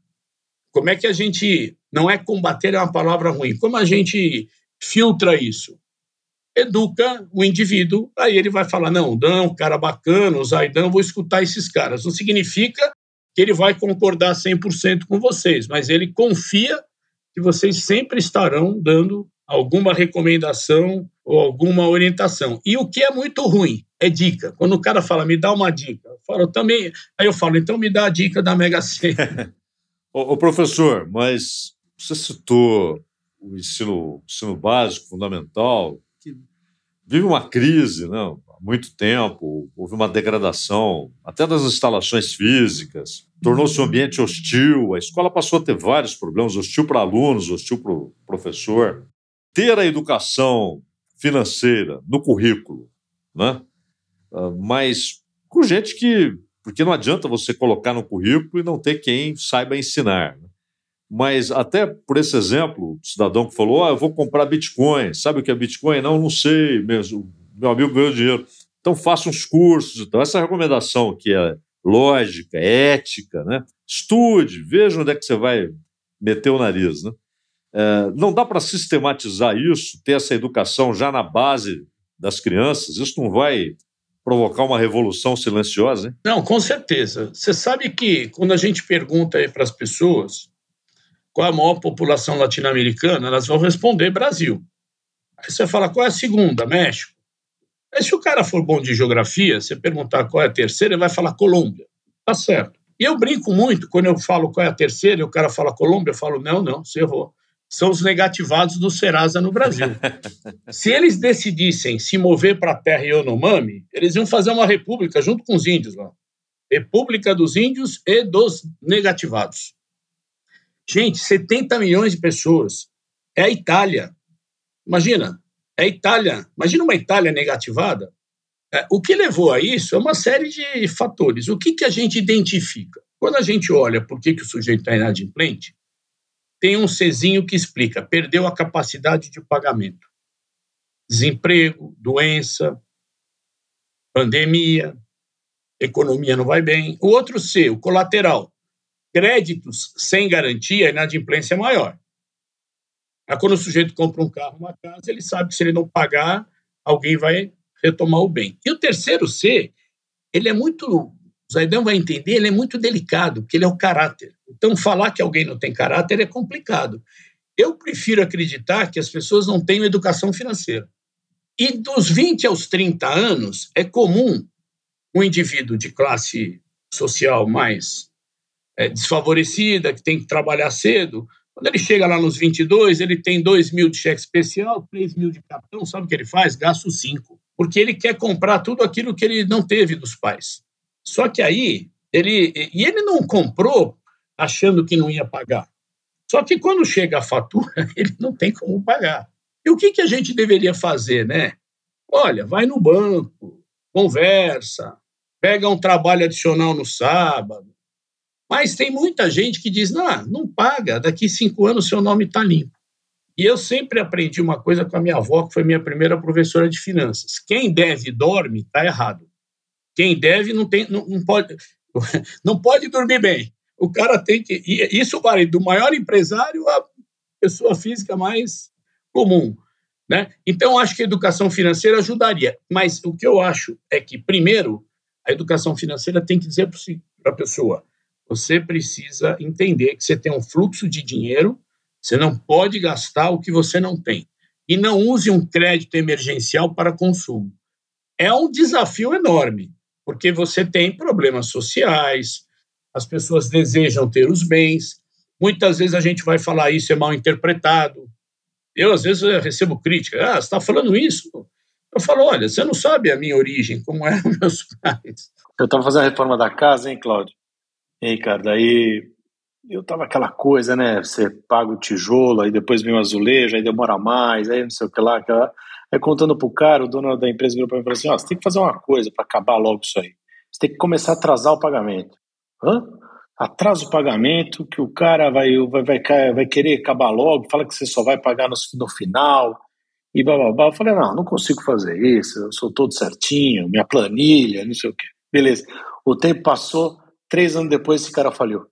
como é que a gente. Não é combater é uma palavra ruim. Como a gente filtra isso? Educa o indivíduo, aí ele vai falar: não, Dan cara bacana, o Zaidan, vou escutar esses caras. Não significa que ele vai concordar 100% com vocês, mas ele confia que vocês sempre estarão dando alguma recomendação ou alguma orientação. E o que é muito ruim é dica. Quando o cara fala, me dá uma dica, eu falo também. Aí eu falo, então me dá a dica da Mega Sena. ô, professor, mas você citou o ensino, ensino básico, fundamental, vive uma crise não, né, há muito tempo, houve uma degradação até das instalações físicas, tornou-se um ambiente hostil, a escola passou a ter vários problemas, hostil para alunos, hostil para o professor ter a educação financeira no currículo, né? Ah, mas com gente que. Porque não adianta você colocar no currículo e não ter quem saiba ensinar. Mas até por esse exemplo, o cidadão que falou: ah, eu vou comprar Bitcoin. Sabe o que é Bitcoin? Não, não sei mesmo. Meu amigo ganhou dinheiro. Então faça uns cursos. Então, essa recomendação que é lógica, ética, né? Estude, veja onde é que você vai meter o nariz, né? É, não dá para sistematizar isso, ter essa educação já na base das crianças? Isso não vai provocar uma revolução silenciosa, hein? Não, com certeza. Você sabe que quando a gente pergunta para as pessoas qual é a maior população latino-americana, elas vão responder Brasil. Aí você fala qual é a segunda, México. Aí se o cara for bom de geografia, você perguntar qual é a terceira, ele vai falar Colômbia. Tá certo. E eu brinco muito quando eu falo qual é a terceira e o cara fala Colômbia, eu falo não, não, você errou são os negativados do Serasa no Brasil. se eles decidissem se mover para a terra Yonomami, eles iam fazer uma república junto com os índios lá. República dos Índios e dos negativados. Gente, 70 milhões de pessoas. É a Itália. Imagina, é a Itália. Imagina uma Itália negativada. É, o que levou a isso é uma série de fatores. O que, que a gente identifica? Quando a gente olha por que, que o sujeito está inadimplente, tem um Czinho que explica: perdeu a capacidade de pagamento. Desemprego, doença, pandemia, economia não vai bem. O outro C, o colateral, créditos sem garantia, a inadimplência é maior. Quando o sujeito compra um carro, uma casa, ele sabe que se ele não pagar, alguém vai retomar o bem. E o terceiro C, ele é muito o Zaidan vai entender, ele é muito delicado, porque ele é o caráter. Então, falar que alguém não tem caráter é complicado. Eu prefiro acreditar que as pessoas não têm educação financeira. E dos 20 aos 30 anos, é comum um indivíduo de classe social mais é, desfavorecida, que tem que trabalhar cedo, quando ele chega lá nos 22, ele tem 2 mil de cheque especial, 3 mil de cartão, sabe o que ele faz? Gasta 5. Porque ele quer comprar tudo aquilo que ele não teve dos pais. Só que aí, ele, e ele não comprou achando que não ia pagar. Só que quando chega a fatura, ele não tem como pagar. E o que, que a gente deveria fazer, né? Olha, vai no banco, conversa, pega um trabalho adicional no sábado. Mas tem muita gente que diz: não, não paga, daqui cinco anos seu nome está limpo. E eu sempre aprendi uma coisa com a minha avó, que foi minha primeira professora de finanças: quem deve dorme, está errado. Quem deve não, tem, não, não, pode, não pode dormir bem. O cara tem que. Isso vale do maior empresário à pessoa física mais comum. Né? Então, acho que a educação financeira ajudaria. Mas o que eu acho é que, primeiro, a educação financeira tem que dizer para a pessoa: você precisa entender que você tem um fluxo de dinheiro, você não pode gastar o que você não tem. E não use um crédito emergencial para consumo. É um desafio enorme porque você tem problemas sociais, as pessoas desejam ter os bens. Muitas vezes a gente vai falar isso é mal interpretado. Eu, às vezes, eu recebo crítica. Ah, você está falando isso? Eu falo, olha, você não sabe a minha origem, como eram meus pais. Eu estava fazendo a reforma da casa, hein, Cláudio? E aí, cara, daí eu tava aquela coisa, né? Você paga o tijolo, aí depois vem o azulejo, aí demora mais, aí não sei o que lá, aquela... Aí contando pro cara, o dono da empresa virou para mim e falou assim: ó, oh, você tem que fazer uma coisa para acabar logo isso aí. Você tem que começar a atrasar o pagamento. Hã? Atrasa o pagamento, que o cara vai, vai, vai, vai querer acabar logo, fala que você só vai pagar no, no final, e blá. Eu falei: não, não consigo fazer isso, eu sou todo certinho, minha planilha, não sei o quê. Beleza. O tempo passou, três anos depois esse cara falhou.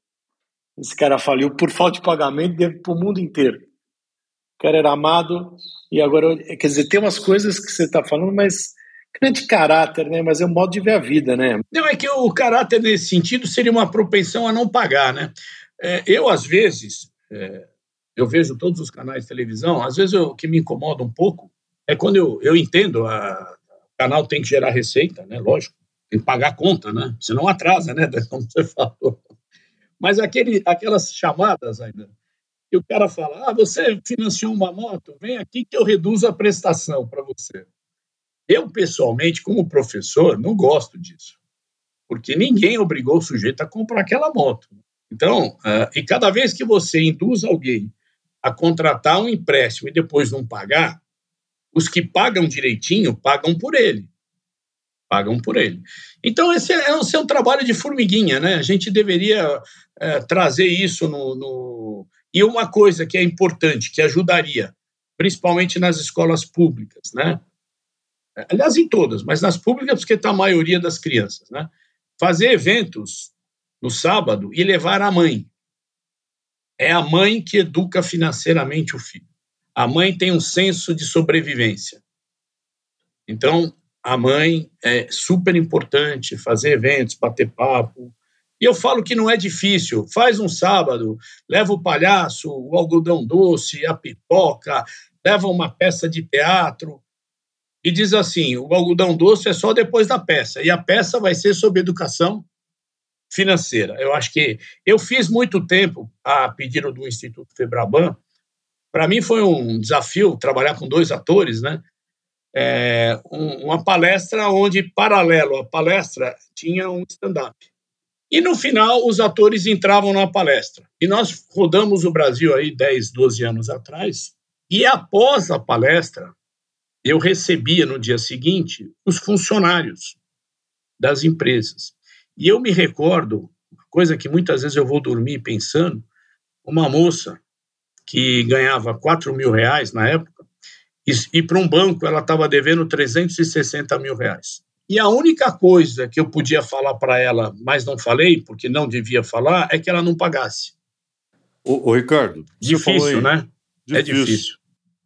Esse cara faliu por falta de pagamento para o mundo inteiro. O cara era amado, e agora, quer dizer, tem umas coisas que você está falando, mas grande caráter, né? Mas é um modo de ver a vida, né? Não, é que o caráter nesse sentido seria uma propensão a não pagar, né? É, eu, às vezes, é, eu vejo todos os canais de televisão, às vezes eu, o que me incomoda um pouco é quando eu, eu entendo, a, o canal tem que gerar receita, né? Lógico, tem que pagar a conta, né? Senão atrasa, né? Como você falou. Mas aquele, aquelas chamadas ainda, que o cara fala: ah, você financiou uma moto, vem aqui que eu reduzo a prestação para você. Eu, pessoalmente, como professor, não gosto disso, porque ninguém obrigou o sujeito a comprar aquela moto. Então, uh, e cada vez que você induz alguém a contratar um empréstimo e depois não pagar, os que pagam direitinho pagam por ele. Pagam por ele. Então, esse é, é um trabalho de formiguinha, né? A gente deveria é, trazer isso no, no, e uma coisa que é importante, que ajudaria, principalmente nas escolas públicas, né? Aliás, em todas, mas nas públicas, porque está a maioria das crianças, né? Fazer eventos no sábado e levar a mãe. É a mãe que educa financeiramente o filho. A mãe tem um senso de sobrevivência. Então, a mãe é super importante, fazer eventos, bater papo. E eu falo que não é difícil. Faz um sábado, leva o palhaço, o algodão doce, a pipoca, leva uma peça de teatro e diz assim: o algodão doce é só depois da peça. E a peça vai ser sobre educação financeira. Eu acho que eu fiz muito tempo a pedido do Instituto Febraban. Para mim foi um desafio trabalhar com dois atores, né? É, um, uma palestra onde, paralelo à palestra, tinha um stand-up. E no final, os atores entravam na palestra. E nós rodamos o Brasil aí 10, 12 anos atrás. E após a palestra, eu recebia no dia seguinte os funcionários das empresas. E eu me recordo, coisa que muitas vezes eu vou dormir pensando, uma moça que ganhava 4 mil reais na época, e, e para um banco ela estava devendo 360 mil reais. E a única coisa que eu podia falar para ela, mas não falei, porque não devia falar, é que ela não pagasse. Ô, ô Ricardo. Difícil, em... né? Difícil. É difícil.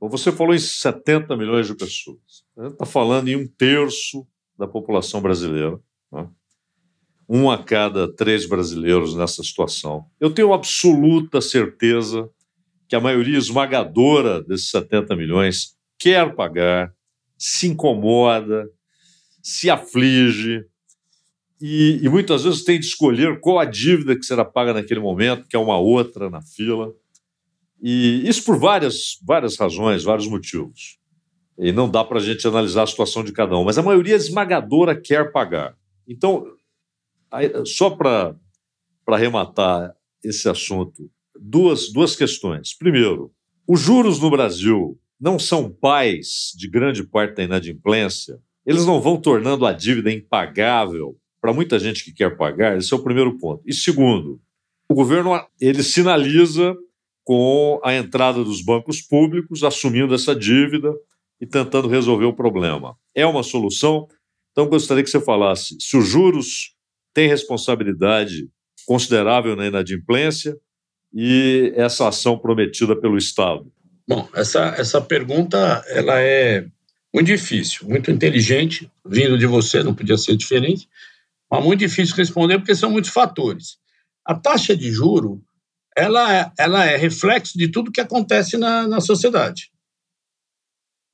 Você falou em 70 milhões de pessoas. Está falando em um terço da população brasileira. Né? um a cada três brasileiros nessa situação. Eu tenho absoluta certeza que a maioria esmagadora desses 70 milhões quer pagar, se incomoda, se aflige e, e, muitas vezes tem de escolher qual a dívida que será paga naquele momento, que é uma outra na fila. E isso por várias, várias razões, vários motivos. E não dá para a gente analisar a situação de cada um, mas a maioria esmagadora quer pagar. Então, só para arrematar esse assunto, duas, duas questões. Primeiro, os juros no Brasil não são pais de grande parte da inadimplência, eles não vão tornando a dívida impagável para muita gente que quer pagar, esse é o primeiro ponto. E segundo, o governo ele sinaliza com a entrada dos bancos públicos assumindo essa dívida e tentando resolver o problema. É uma solução? Então gostaria que você falasse se os juros tem responsabilidade considerável na inadimplência e essa ação prometida pelo Estado? Bom, essa, essa pergunta ela é muito difícil, muito inteligente, vindo de você, não podia ser diferente, mas muito difícil responder porque são muitos fatores. A taxa de juro ela é, ela é reflexo de tudo que acontece na, na sociedade.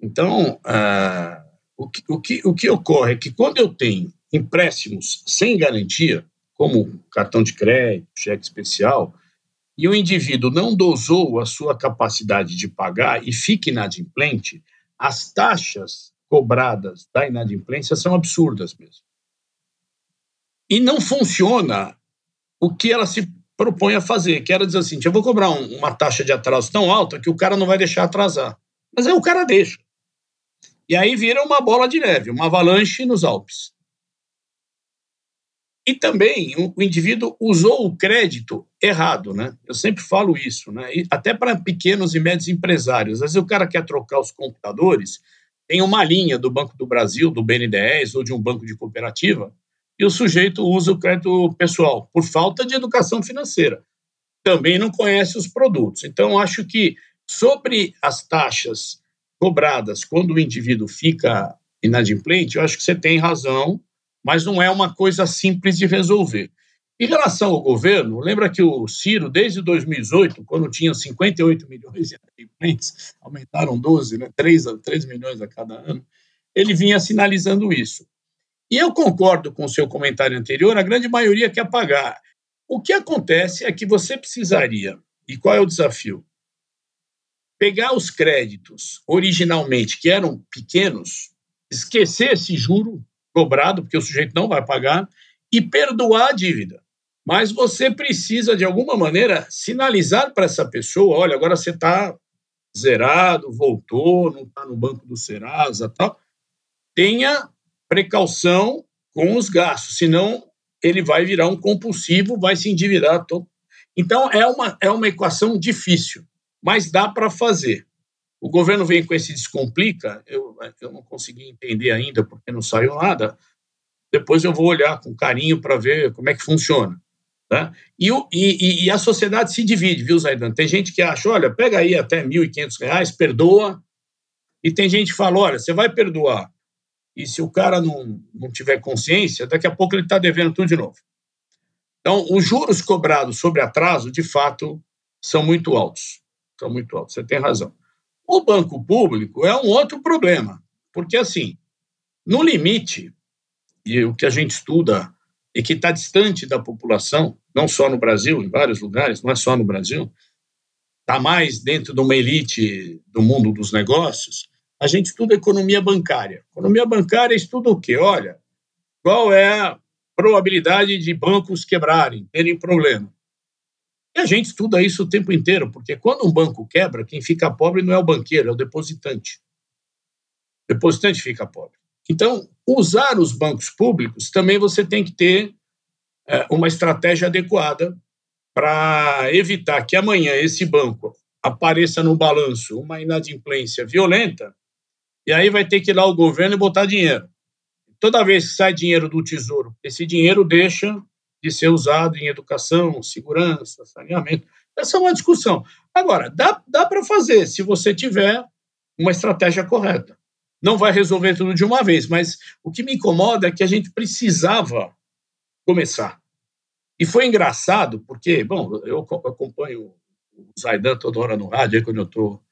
Então, uh, o, que, o, que, o que ocorre é que quando eu tenho empréstimos sem garantia, como cartão de crédito, cheque especial, e o indivíduo não dosou a sua capacidade de pagar e fica inadimplente, as taxas cobradas da inadimplência são absurdas mesmo. E não funciona o que ela se propõe a fazer, que era dizer assim: eu vou cobrar um, uma taxa de atraso tão alta que o cara não vai deixar atrasar. Mas aí o cara deixa. E aí vira uma bola de neve, uma avalanche nos Alpes. E também o indivíduo usou o crédito errado, né? Eu sempre falo isso, né? E até para pequenos e médios empresários. Às vezes o cara quer trocar os computadores, tem uma linha do Banco do Brasil, do BNDES ou de um banco de cooperativa, e o sujeito usa o crédito pessoal por falta de educação financeira. Também não conhece os produtos. Então, acho que sobre as taxas cobradas quando o indivíduo fica inadimplente, eu acho que você tem razão mas não é uma coisa simples de resolver. Em relação ao governo, lembra que o Ciro, desde 2018, quando tinha 58 milhões de inadimplentes, aumentaram 12, né? 3, 3 milhões a cada ano, ele vinha sinalizando isso. E eu concordo com o seu comentário anterior, a grande maioria quer pagar. O que acontece é que você precisaria, e qual é o desafio? Pegar os créditos originalmente, que eram pequenos, esquecer esse juro cobrado, porque o sujeito não vai pagar, e perdoar a dívida. Mas você precisa, de alguma maneira, sinalizar para essa pessoa: olha, agora você está zerado, voltou, não está no banco do Serasa tal. Tenha precaução com os gastos, senão ele vai virar um compulsivo, vai se endividar. Então, é uma, é uma equação difícil, mas dá para fazer. O governo vem com esse descomplica, eu, eu não consegui entender ainda porque não saiu nada. Depois eu vou olhar com carinho para ver como é que funciona. Tá? E, e, e, a sociedade se divide, viu, Zaidan? Tem gente que acha, olha, pega aí até R$ 1.500, perdoa. E tem gente que fala, olha, você vai perdoar, e se o cara não, não tiver consciência, daqui a pouco ele está devendo tudo de novo. Então, os juros cobrados sobre atraso, de fato, são muito altos. São muito altos, você tem razão. O banco público é um outro problema, porque, assim, no limite, e o que a gente estuda e que está distante da população, não só no Brasil, em vários lugares, não é só no Brasil, está mais dentro de uma elite do mundo dos negócios, a gente estuda economia bancária. Economia bancária estuda o quê? Olha, qual é a probabilidade de bancos quebrarem, terem problema. E a gente estuda isso o tempo inteiro, porque quando um banco quebra, quem fica pobre não é o banqueiro, é o depositante. O depositante fica pobre. Então, usar os bancos públicos também você tem que ter é, uma estratégia adequada para evitar que amanhã esse banco apareça no balanço uma inadimplência violenta, e aí vai ter que ir lá o governo e botar dinheiro. Toda vez que sai dinheiro do tesouro, esse dinheiro deixa de ser usado em educação, segurança, saneamento. Essa é uma discussão. Agora, dá, dá para fazer se você tiver uma estratégia correta. Não vai resolver tudo de uma vez, mas o que me incomoda é que a gente precisava começar. E foi engraçado, porque, bom, eu acompanho o Zaidan toda hora no rádio, aí quando eu estou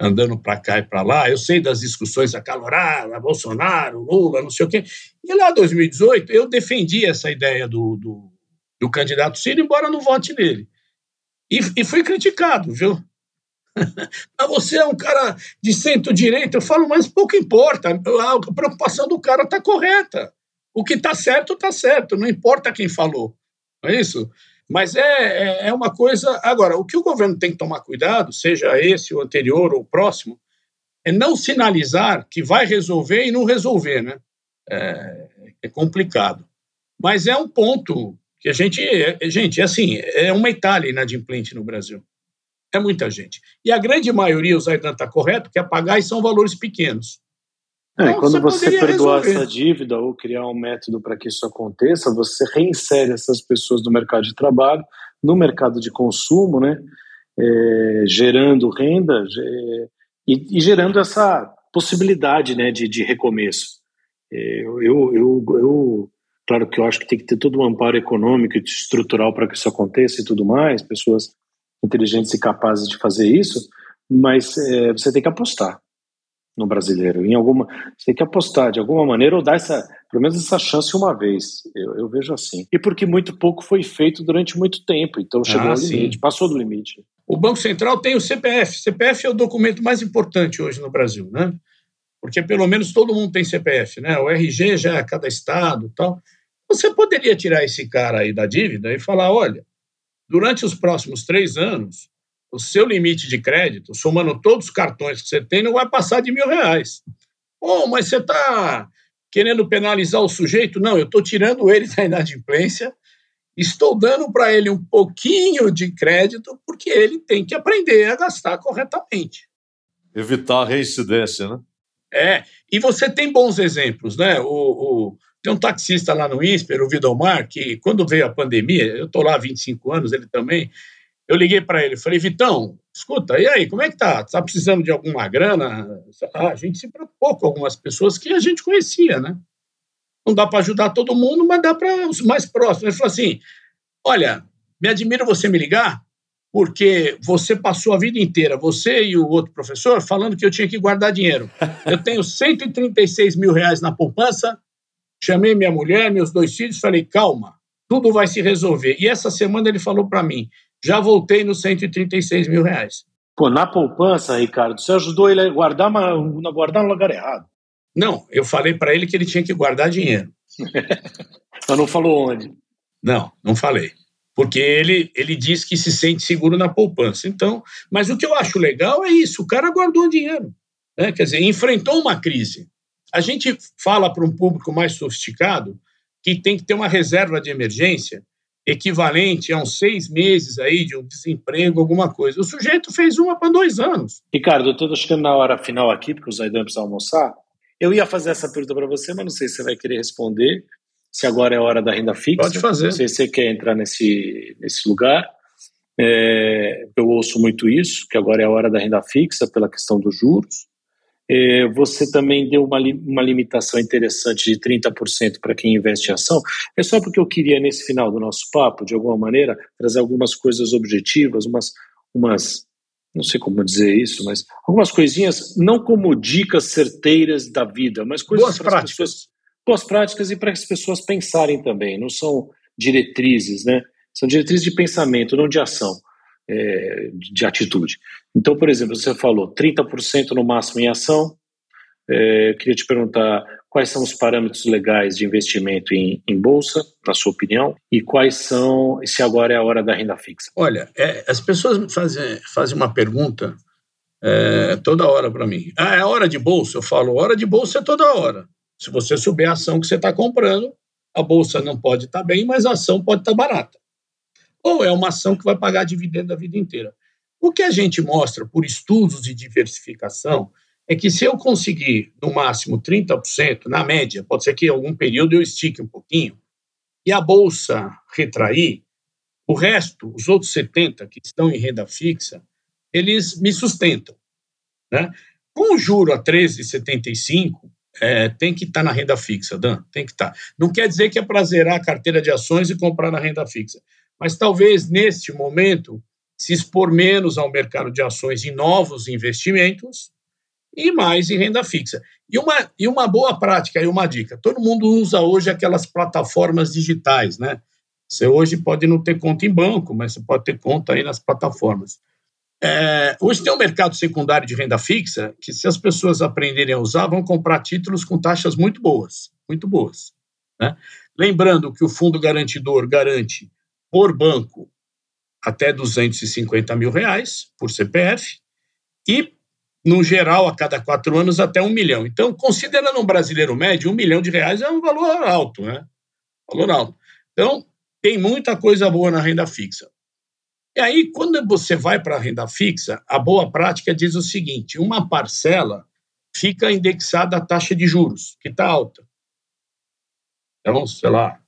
andando para cá e para lá, eu sei das discussões acaloradas, Bolsonaro, Lula, não sei o quê. E lá em 2018, eu defendi essa ideia do, do, do candidato Ciro, embora não vote nele. E, e fui criticado, viu? mas você é um cara de centro-direita. Eu falo, mas pouco importa. A preocupação do cara está correta. O que está certo, está certo. Não importa quem falou. Não é isso? Mas é, é, é, uma coisa. Agora, o que o governo tem que tomar cuidado, seja esse, o anterior ou o próximo, é não sinalizar que vai resolver e não resolver, né? É, é complicado. Mas é um ponto que a gente. É, gente, é assim, é uma Itália inadimplente no Brasil. É muita gente. E a grande maioria, o Zaidan está correto, quer pagar e são valores pequenos. É, então, quando você, você perdoar resolver. essa dívida ou criar um método para que isso aconteça, você reinsere essas pessoas no mercado de trabalho, no mercado de consumo, né, é, gerando renda é, e, e, gerando essa possibilidade né, de, de recomeço. É, eu, eu, eu, claro que eu acho que tem que ter todo um amparo econômico e estrutural para que isso aconteça e tudo mais, pessoas inteligentes e capazes de fazer isso, mas é, você tem que apostar no brasileiro. Em alguma, você tem que apostar de alguma maneira ou dar essa, pelo menos essa chance uma vez. Eu, eu vejo assim. E porque muito pouco foi feito durante muito tempo, então chegou ah, ao limite, passou do limite. O Banco Central tem o CPF. CPF é o documento mais importante hoje no Brasil, né? Porque pelo menos todo mundo tem CPF, né? O RG já é cada estado, tal. Você poderia tirar esse cara aí da dívida e falar, olha, durante os próximos três anos o seu limite de crédito, somando todos os cartões que você tem, não vai passar de mil reais. Oh, mas você está querendo penalizar o sujeito? Não, eu estou tirando ele da inadimplência, estou dando para ele um pouquinho de crédito, porque ele tem que aprender a gastar corretamente. Evitar a reincidência, né? É, e você tem bons exemplos, né? O, o, tem um taxista lá no INSPER, o Vidomar, que quando veio a pandemia, eu estou lá há 25 anos, ele também, eu liguei para ele, falei, Vitão, escuta, e aí, como é que tá? Está precisando de alguma grana? Ah, a gente se preocupou com algumas pessoas que a gente conhecia, né? Não dá para ajudar todo mundo, mas dá para os mais próximos. Ele falou assim: olha, me admira você me ligar, porque você passou a vida inteira, você e o outro professor, falando que eu tinha que guardar dinheiro. Eu tenho 136 mil reais na poupança, chamei minha mulher, meus dois filhos, falei, calma, tudo vai se resolver. E essa semana ele falou para mim, já voltei nos 136 mil reais. Pô, na poupança, Ricardo, você ajudou ele a guardar, mas a guardar no lugar errado. Não, eu falei para ele que ele tinha que guardar dinheiro. mas não falou onde? Não, não falei. Porque ele, ele diz que se sente seguro na poupança. Então, mas o que eu acho legal é isso: o cara guardou dinheiro. Né? Quer dizer, enfrentou uma crise. A gente fala para um público mais sofisticado que tem que ter uma reserva de emergência equivalente a uns seis meses aí de um desemprego, alguma coisa. O sujeito fez uma para dois anos. Ricardo, eu estou chegando na hora final aqui, porque o Zaidan precisa almoçar. Eu ia fazer essa pergunta para você, mas não sei se você vai querer responder. Se agora é hora da renda fixa. Pode fazer. Não sei se você quer entrar nesse, nesse lugar. É, eu ouço muito isso, que agora é a hora da renda fixa pela questão dos juros. É, você também deu uma, uma limitação interessante de 30% para quem investe em ação. É só porque eu queria, nesse final do nosso papo, de alguma maneira, trazer algumas coisas objetivas, umas, umas não sei como dizer isso, mas algumas coisinhas, não como dicas certeiras da vida, mas coisas boas práticas. Pessoas, boas práticas e para as pessoas pensarem também. Não são diretrizes, né? São diretrizes de pensamento, não de ação, é, de atitude. Então, por exemplo, você falou 30% no máximo em ação. É, queria te perguntar quais são os parâmetros legais de investimento em, em, bolsa, na sua opinião, e quais são, se agora é a hora da renda fixa? Olha, é, as pessoas fazem, fazem uma pergunta é, toda hora para mim. Ah, é hora de bolsa? Eu falo, hora de bolsa é toda hora. Se você souber a ação que você está comprando, a bolsa não pode estar tá bem, mas a ação pode estar tá barata. Ou é uma ação que vai pagar dividendo a vida inteira. O que a gente mostra por estudos de diversificação é que se eu conseguir, no máximo, 30%, na média, pode ser que em algum período eu estique um pouquinho, e a bolsa retrair, o resto, os outros 70% que estão em renda fixa, eles me sustentam. Né? Com o juro a 13,75%, é, tem que estar tá na renda fixa, Dan, tem que estar. Tá. Não quer dizer que é para zerar a carteira de ações e comprar na renda fixa, mas talvez neste momento se expor menos ao mercado de ações em novos investimentos e mais em renda fixa. E uma, e uma boa prática e uma dica: todo mundo usa hoje aquelas plataformas digitais, né? Você hoje pode não ter conta em banco, mas você pode ter conta aí nas plataformas. É, hoje tem um mercado secundário de renda fixa que, se as pessoas aprenderem a usar, vão comprar títulos com taxas muito boas, muito boas. Né? Lembrando que o fundo garantidor garante por banco até 250 mil reais por CPF e, no geral, a cada quatro anos até um milhão. Então, considerando um brasileiro médio, um milhão de reais é um valor alto, né? Valor alto. Então, tem muita coisa boa na renda fixa. E aí, quando você vai para a renda fixa, a boa prática diz o seguinte: uma parcela fica indexada à taxa de juros, que está alta. Então, sei lá,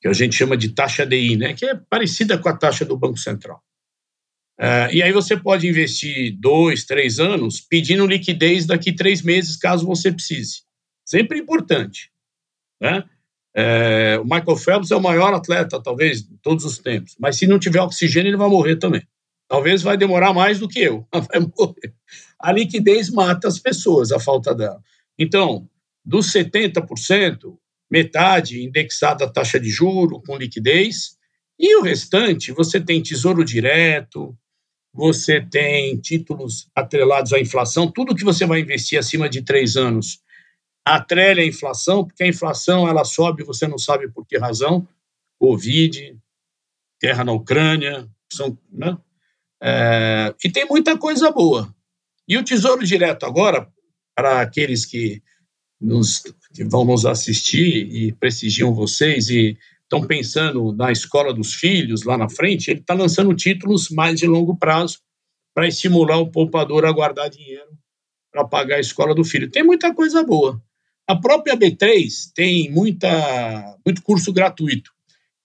que a gente chama de taxa DI, né, que é parecida com a taxa do Banco Central. Uh, e aí você pode investir dois, três anos pedindo liquidez daqui três meses, caso você precise. Sempre importante. Né? É, o Michael Phelps é o maior atleta, talvez, de todos os tempos. Mas se não tiver oxigênio, ele vai morrer também. Talvez vai demorar mais do que eu, vai morrer. A liquidez mata as pessoas, a falta dela. Então, dos 70%, metade indexada à taxa de juro, com liquidez, e o restante, você tem tesouro direto, você tem títulos atrelados à inflação, tudo que você vai investir acima de três anos atrele a inflação, porque a inflação ela sobe, você não sabe por que razão, Covid, guerra na Ucrânia, são, né? É, e tem muita coisa boa. E o Tesouro Direto agora, para aqueles que, nos, que vão nos assistir e prestigiam vocês e estão pensando na escola dos filhos lá na frente, ele está lançando títulos mais de longo prazo para estimular o poupador a guardar dinheiro para pagar a escola do filho. Tem muita coisa boa. A própria B3 tem muita, muito curso gratuito.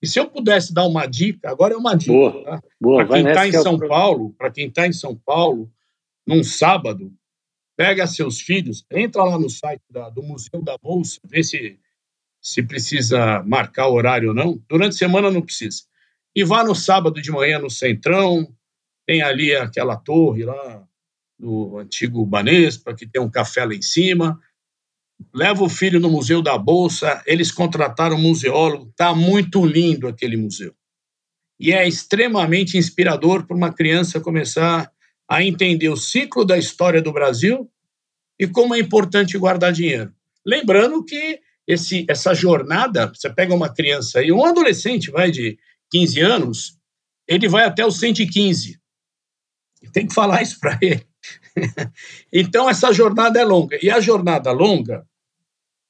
E se eu pudesse dar uma dica, agora é uma dica. Boa, tá? boa. Para quem está em é São Paulo, para quem está em São Paulo, num sábado, pega seus filhos, entra lá no site da, do Museu da Bolsa, vê se, se precisa marcar o horário ou não. Durante a semana não precisa. E vá no sábado de manhã no Centrão, tem ali aquela torre lá do antigo Banespa, que tem um café lá em cima leva o filho no Museu da Bolsa, eles contrataram um museólogo, está muito lindo aquele museu. E é extremamente inspirador para uma criança começar a entender o ciclo da história do Brasil e como é importante guardar dinheiro. Lembrando que esse, essa jornada, você pega uma criança aí, um adolescente vai de 15 anos, ele vai até os 115. Tem que falar isso para ele. então, essa jornada é longa. E a jornada longa,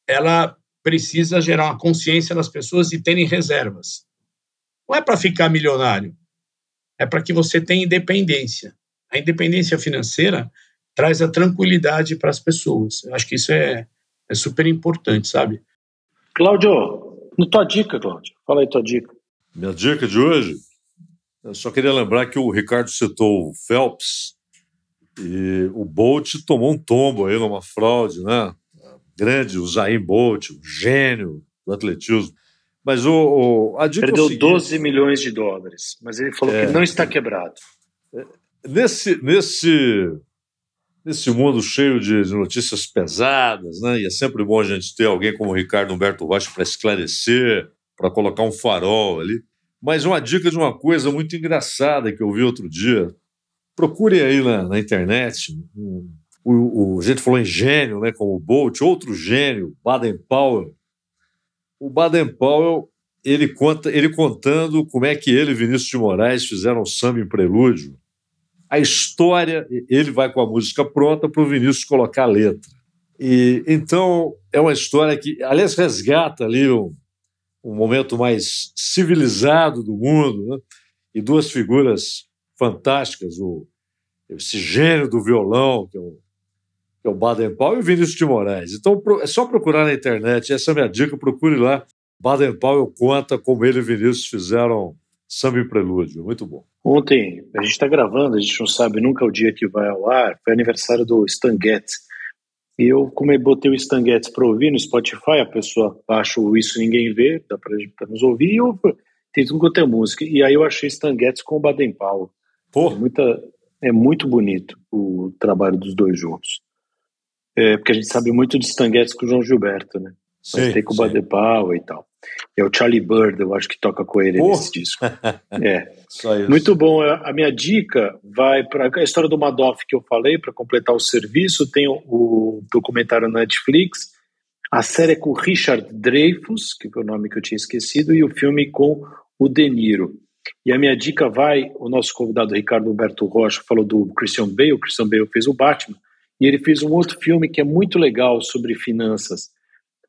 ela precisa gerar uma consciência nas pessoas de terem reservas. Não é para ficar milionário, é para que você tenha independência. A independência financeira traz a tranquilidade para as pessoas. Eu acho que isso é, é super importante, sabe? Cláudio, no tua dica, Cláudio, fala aí tua dica. Minha dica de hoje, eu só queria lembrar que o Ricardo citou o Phelps, E o Bolt tomou um tombo aí numa fraude, né? Grande, o Zayn Bolt, o gênio do atletismo. Mas o, o a dica Perdeu é o seguinte, 12 milhões de dólares, mas ele falou é, que não está quebrado. Nesse, nesse, nesse mundo cheio de, notícias pesadas, né? E é sempre bom a gente ter alguém como o Ricardo Humberto Rocha para esclarecer, para colocar um farol ali. Mas uma dica de uma coisa muito engraçada que eu vi outro dia. Procure aí na, na internet. O, o, a gente falou em gênio, né, como o Bolt, outro gênio, Baden Powell. O Baden Powell, ele conta, ele contando como é que ele e Vinícius de Moraes fizeram o samba em prelúdio. A história, ele vai com a música pronta para o Vinícius colocar a letra. E então é uma história que, aliás, resgata ali um, um momento mais civilizado do mundo, né? e duas figuras fantásticas, o, esse gênio do violão, que é o que é o Baden Powell, e o Vinícius de Moraes. Então é só procurar na internet, essa é a minha dica, procure lá. Baden Powell conta como ele e Vinícius fizeram samba e prelúdio. Muito bom. Ontem, a gente está gravando, a gente não sabe nunca o dia que vai ao ar, foi aniversário do Stan Getz. E eu, como eu botei o Stan Getz para ouvir no Spotify, a pessoa baixa o Isso Ninguém Vê, dá para nos ouvir, e eu, tem tudo quanto é música. E aí eu achei Stan Getz com o Baden Powell. Pô. É, muita, é muito bonito o trabalho dos dois juntos. É, porque a gente sabe muito de Stan Getz com o João Gilberto, né? Mas sim, tem com o Badepau e tal. É o Charlie Bird, eu acho que toca com ele oh. nesse disco. É. Muito bom. A minha dica vai para a história do Madoff que eu falei, para completar o serviço. Tem o, o documentário na Netflix. A série é com Richard Dreyfuss, que foi o nome que eu tinha esquecido, e o filme com o De Niro. E a minha dica vai, o nosso convidado Ricardo Alberto Rocha falou do Christian Bale, o Christian Bale fez o Batman, e ele fez um outro filme que é muito legal sobre finanças.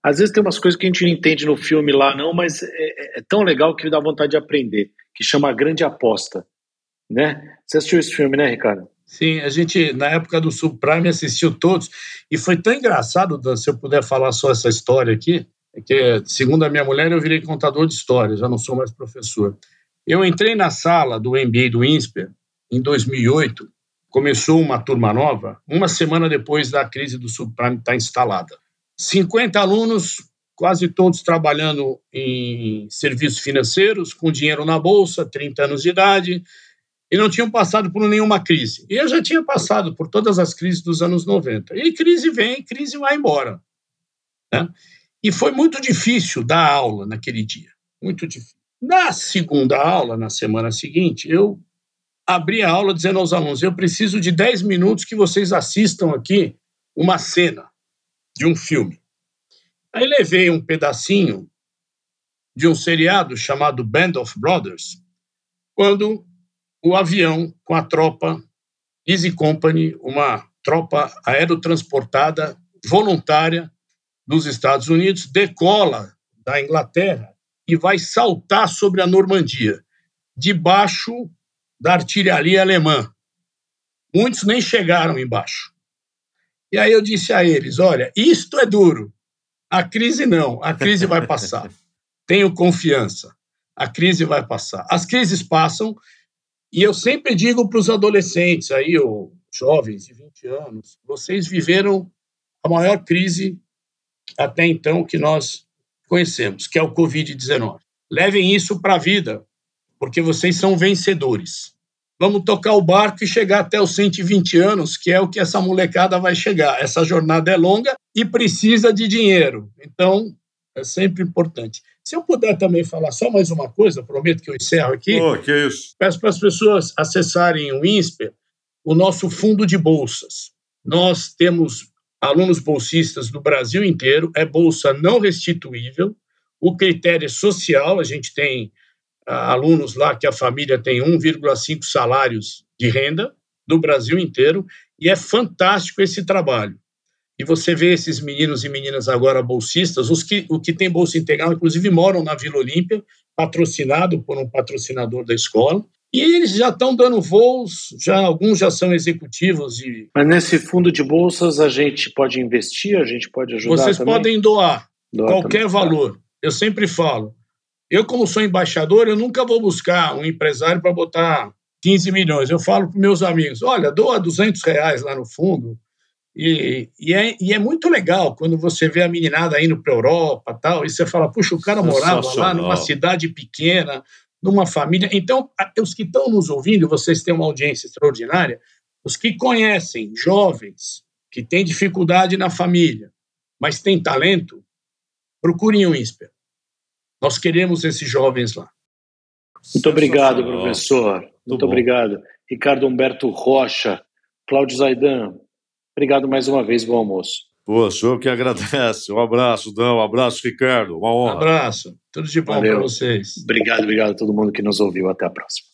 Às vezes tem umas coisas que a gente não entende no filme lá, não, mas é, é, é tão legal que dá vontade de aprender, que chama A Grande Aposta. Né? Você assistiu esse filme, né, Ricardo? Sim, a gente, na época do Subprime, assistiu todos, e foi tão engraçado, Dan, se eu puder falar só essa história aqui, é que, segundo a minha mulher, eu virei contador de histórias, já não sou mais professor. Eu entrei na sala do MBA do INSPER em 2008, começou uma turma nova uma semana depois da crise do subprime estar instalada. 50 alunos, quase todos trabalhando em serviços financeiros, com dinheiro na bolsa, 30 anos de idade, e não tinham passado por nenhuma crise. E eu já tinha passado por todas as crises dos anos 90. E crise vem, crise vai embora. Né? E foi muito difícil dar aula naquele dia, muito difícil. Na segunda aula, na semana seguinte, eu abri a aula dizendo aos alunos: eu preciso de 10 minutos que vocês assistam aqui uma cena de um filme. Aí levei um pedacinho de um seriado chamado Band of Brothers, quando o avião com a tropa Easy Company, uma tropa aerotransportada voluntária dos Estados Unidos, decola da Inglaterra e vai saltar sobre a Normandia, debaixo da artilharia alemã. Muitos nem chegaram embaixo. E aí eu disse a eles: olha, isto é duro. A crise não, a crise vai passar. Tenho confiança. A crise vai passar. As crises passam, e eu sempre digo para os adolescentes aí, ou jovens de 20 anos, vocês viveram a maior crise até então que nós conhecemos, que é o Covid-19. Levem isso para a vida, porque vocês são vencedores vamos tocar o barco e chegar até os 120 anos, que é o que essa molecada vai chegar. Essa jornada é longa e precisa de dinheiro. Então, é sempre importante. Se eu puder também falar só mais uma coisa, prometo que eu encerro aqui. Oh, que isso. Peço para as pessoas acessarem o INSPER, o nosso fundo de bolsas. Nós temos alunos bolsistas do Brasil inteiro, é bolsa não restituível. O critério é social, a gente tem alunos lá que a família tem 1,5 salários de renda do Brasil inteiro, e é fantástico esse trabalho. E você vê esses meninos e meninas agora bolsistas, os que, o que tem bolsa integral, inclusive moram na Vila Olímpia, patrocinado por um patrocinador da escola, e eles já estão dando voos, já alguns já são executivos. E... Mas nesse fundo de bolsas a gente pode investir, a gente pode ajudar Vocês também? podem doar, doar qualquer também. valor. Eu sempre falo, eu, como sou embaixador, eu nunca vou buscar um empresário para botar 15 milhões. Eu falo para meus amigos: olha, doa 200 reais lá no fundo. E, e, é, e é muito legal quando você vê a meninada indo para a Europa tal, e você fala: puxa, o cara morava lá numa cidade pequena, numa família. Então, os que estão nos ouvindo, vocês têm uma audiência extraordinária, os que conhecem jovens que têm dificuldade na família, mas têm talento, procurem o INSPER. Nós queremos esses jovens lá. Muito obrigado, professor. Muito, Muito obrigado. Ricardo Humberto Rocha, Cláudio Zaidan, obrigado mais uma vez, bom almoço. Pô, senhor que agradece. Um abraço, Dão. Um abraço, Ricardo. Uma honra. Um abraço. Tudo de bom para vocês. Obrigado, obrigado a todo mundo que nos ouviu. Até a próxima.